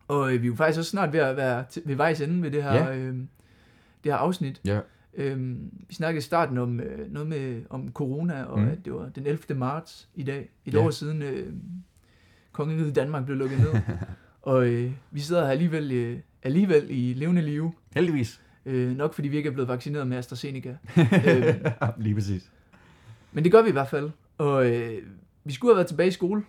Og øh, vi er jo faktisk også snart ved at være til, ved vejs ende ved det her, ja. øh, det her afsnit. Ja. Øhm, vi snakkede i starten om øh, noget med om corona, og Mm. at det var den 11. marts i dag, et Ja. år siden øh, kongeriget Danmark blev lukket ned. og øh, vi sidder her alligevel, øh, alligevel i levende live, Heldigvis. øh, nok fordi vi ikke er blevet vaccineret med AstraZeneca. øh, Lige præcis. men det gør vi i hvert fald. Og øh, vi skulle have været tilbage i skole.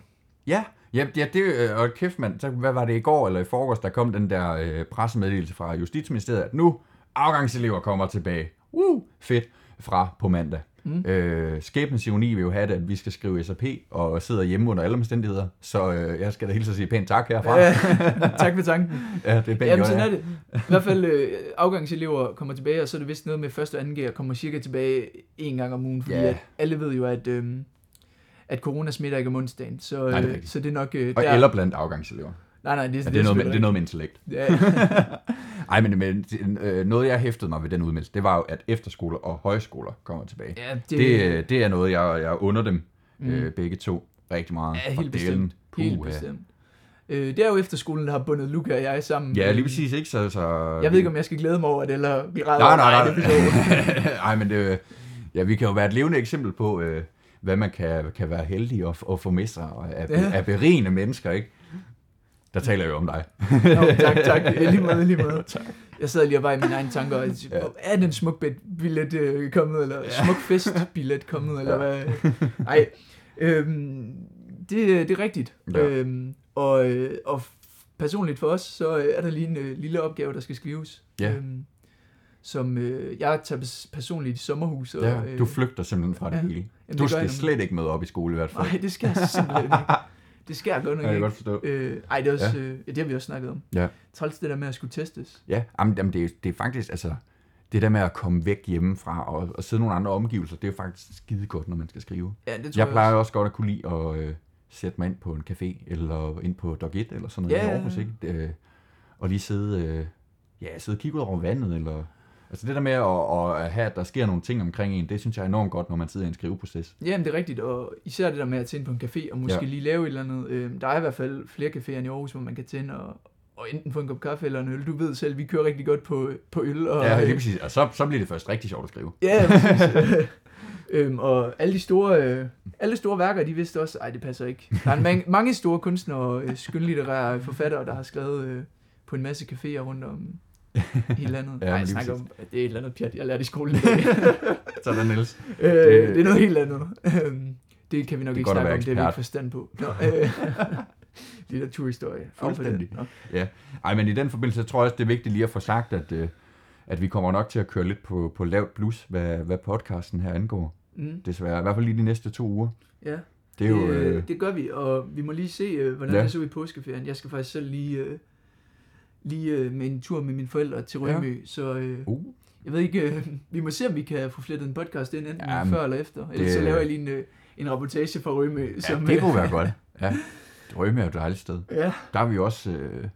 Ja, ja, ja det, øh, og kæft mand, så hvad var det i går eller i forgårs, der kom den der øh, pressemeddelelse fra Justitsministeriet, at nu afgangselever kommer tilbage. Woo, fedt, fra på mandag. Mm. Øh, skæbnens ironi vil jo have det, at vi skal skrive SAP og sidder hjemme under alle omstændigheder, så øh, jeg skal da hilse at sige pænt tak herfra. Ja, tak for tanken. ja det er pænt Jamen, sådan er det. I hvert fald øh, afgangselever kommer tilbage, og så er det vist noget med første og anden G'er kommer cirka tilbage en gang om ugen, fordi Ja. at alle ved jo, at, øh, at corona smitter ikke om onsdagen. Så, Nej, det så det er nok... Øh, Og der... eller blandt afgangselever. Nej, nej, det, Ja, det, er noget med, det er noget med intellekt. Ja, Ej, men, men øh, noget jeg hæftede mig ved den udmeldelse, det var jo, at efterskoler og højskoler kommer tilbage. ja, det, Det, øh, det er noget, jeg, jeg under dem Mm. øh, begge to rigtig meget. Ja, helt bestemt. puh, helt bestemt. Øh, det er jo efterskolen, der har bundet Luca og jeg sammen. Ja, lige præcis, ikke? Så, så, Jeg ved ikke, om jeg skal glæde mig over det, eller græde Nej, over nej, nej. Nej, men det, ja, vi kan jo være et levende eksempel på, øh, hvad man kan, kan være heldig at, at få med sig og af, Ja. af berigende mennesker, ikke? Der taler jeg jo om dig. Nå, tak, tak. Lige måde, lige måde. Jeg sad lige og var i mine egne tanker, og Ja. er den smuk billet øh, kommet, eller ja. smuk festbillet kommet, eller Ja. hvad? Nej, øhm, det, det er rigtigt. Ja. Øhm, og, øh, og personligt for os, så er der lige en øh, lille opgave, der skal skrives. Ja. Øhm, som øh, jeg tager pers- personligt i sommerhus. Og, Ja, du flygter simpelthen fra det ja. hele. jamen, Du det skal slet ikke møde op i skole i hvert fald. Nej, det skal jeg simpelthen ikke. Det jeg godt nok jeg ikke. godt forstå. Øh, ej, det er også, ja. øh, det har vi også snakket om. Ja. Træls det der med at skulle testes. Ja, jamen, jamen det, er, det er faktisk, altså, det der med at komme væk hjemmefra og, og sidde i nogle andre omgivelser, det er jo faktisk skide godt, når man skal skrive. Ja, det tror Jeg jeg, plejer også godt at kunne lide at øh, sætte mig ind på en café, eller ind på Dog 1, eller sådan noget Ja, i ja, Aarhus, ja. ikke? Øh, og lige sidde, øh, ja, sidde og kigge ud over vandet, eller... Altså det der med at, at have, at der sker nogle ting omkring en, det synes jeg er enormt godt, når man sidder i en skriveproces. Jamen, det er rigtigt, og især det der med at ind på en café, og måske Ja. lige lave et eller andet. Øh, der er i hvert fald flere caféer i Aarhus, hvor man kan tænde og, og enten få en kop kaffe eller en øl. Du ved selv, vi kører rigtig godt på, på øl. Og, Ja, øh, lige præcis. Og så, så bliver det først rigtig sjovt at skrive. Ja, præcis. øhm, og alle de store, øh, alle store værker, de vidste også, ej, det passer ikke. Der er en man- mange store kunstnere og øh, skønlitterære forfattere, der har skrevet øh, på en masse caféer rundt om i landet. Ja, Ja, Ej, men jeg snakker om, at det er et eller andet pjat, jeg lærte i skolen i dag. Så der Niels. øh, Det- det er noget helt andet. Øhm, det kan vi nok Det ikke snakke om, det har vi ikke forstand på. Nå, øh, litteraturhistorie. Fuldstændig. Nå. Ej, men i den forbindelse, tror jeg også, det er vigtigt lige at få sagt, at, øh, at vi kommer nok til at køre lidt på, på lavt blus, hvad, hvad podcasten her angår. Mm, Desværre, i hvert fald lige de næste to uger. ja. Det er jo... Øh, det gør vi, og vi må lige se, øh, hvordan Ja. ja. det ser ud i påskeferien. Jeg skal faktisk selv lige, øh, lige øh, med en tur med mine forældre til Ja. Rømø, så øh, uh, jeg ved ikke, øh, vi må se, om vi kan få flettet en podcast ind, enten Ja, ja, men før eller efter. Ellers det- så laver jeg lige en, øh, en rapportage fra Rømø. ja, som, det kunne øh, være godt. Ja. Drømme er jo et dejligt sted. Ja, Der har vi også, øh,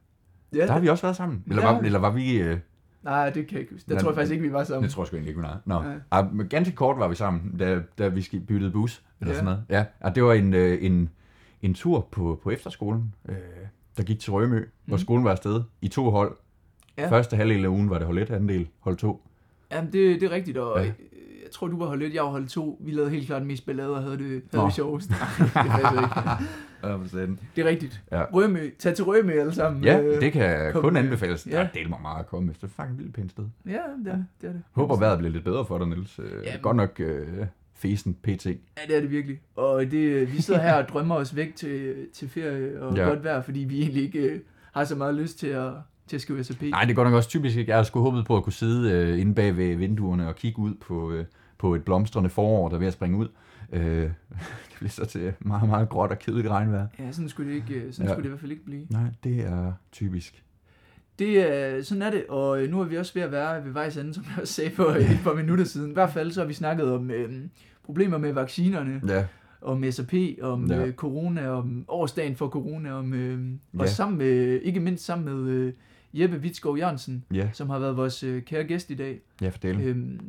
ja der har vi også været sammen. Eller, Ja. var, eller var vi... Øh, nej, det kan jeg ikke huske. Der tror jeg faktisk ikke, vi var sammen. det tror jeg sgu ikke, vi var. Nå. Ja. men ganske kort var vi sammen, da, da vi byttede bus. Eller Ja. sådan noget. Ja, og det var en, øh, en, en tur på, på efterskolen, øh, der gik til Rømø, mm. hvor Mhm. skolen var afsted i to hold. Ja. Første halvdel af ugen var det hold 1, anden del hold 2. Jamen, det, det er rigtigt, og Ja. jeg tror, du var holdt lidt, jeg var holdt to. Vi lavede helt klart mest ballade og havde det, Nå. havde det sjovest. det passer ikke. Det er rigtigt. Ja. Rømø, tag til Rømø alle sammen. Ja, Øh, det kan kom kun med. anbefales. Ja. Ja. Der deler mig meget at komme efter. Det er faktisk et vildt pænt sted. Ja, det er det. det, er det. Håber vejret bliver lidt bedre for dig, Niels. Øh, Jamen. Godt nok øh, fesen pt. Ja, det er det virkelig. Og det, vi sidder her og drømmer os væk til, til ferie og Ja. godt vejr, fordi vi egentlig ikke øh, har så meget lyst til at, til at skrive SAP. Nej, det er godt nok også typisk. Jeg havde sgu håbet på at kunne sidde øh, inde bag ved vinduerne og kigge ud på, øh, på et blomstrende forår, der er ved at springe ud. Øh, det bliver så til meget, meget gråt og kedeligt regnvejr. Ja, sådan skulle det, ikke, øh, sådan Ja. skulle det i hvert fald ikke blive. Nej, det er typisk. Det er, sådan er det, og øh, nu er vi også ved at være ved vejs ende, som jeg også sagde for et par minutter siden. I hvert fald så har vi snakket om øh, problemer med vaccinerne, Ja, om SAP, om Ja. øh, corona, om årsdagen for corona, om øh, Ja. og sammen med, ikke mindst sammen med øh, Jeppe Vitskov Jørgensen, ja, som har været vores øh, kære gæst i dag. ja, for delen. Øhm,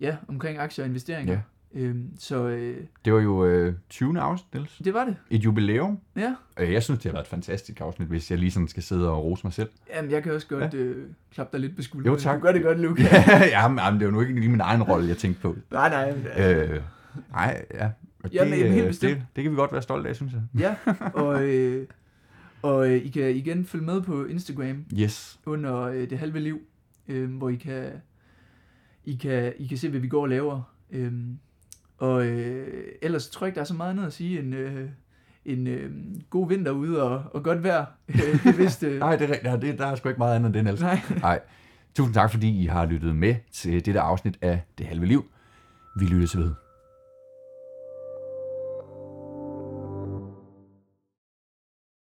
ja, omkring aktier og investeringer. Ja. Øhm, så øh, Det var jo øh, 20. afsnit, Niels. det var det. Et jubilæum. Ja. Øh, Jeg synes, det har været et fantastisk afsnit, hvis jeg lige sådan skal sidde og rose mig selv. Jamen, jeg kan også godt ja. øh, klappe dig lidt på skulderen. Jo, tak. Du gør det godt, Luca. ja, men jamen, det er jo nu ikke lige min egen rolle, jeg tænkte på. nej, nej. men, Øh, nej, ja. Og Jamen, helt øh, bestemt. det, det kan vi godt være stolte af, synes jeg. Ja, og, øh, og øh, I kan igen følge med på Instagram Yes. under øh, det halve liv, øh, hvor I kan, I, kan, I kan se, hvad vi går og laver. Øh, og øh, ellers tror jeg ikke, der er så meget andet at sige end øh, en øh, god vinter ude og, og godt vejr. Øh, det er vist... Øh, Nej, det er, rigtigt. Ja, det, der er sgu ikke meget andet end det, Niels. nej. Nej. Tusind tak, fordi I har lyttet med til dette afsnit af Det Halve Liv. Vi lyttes ved.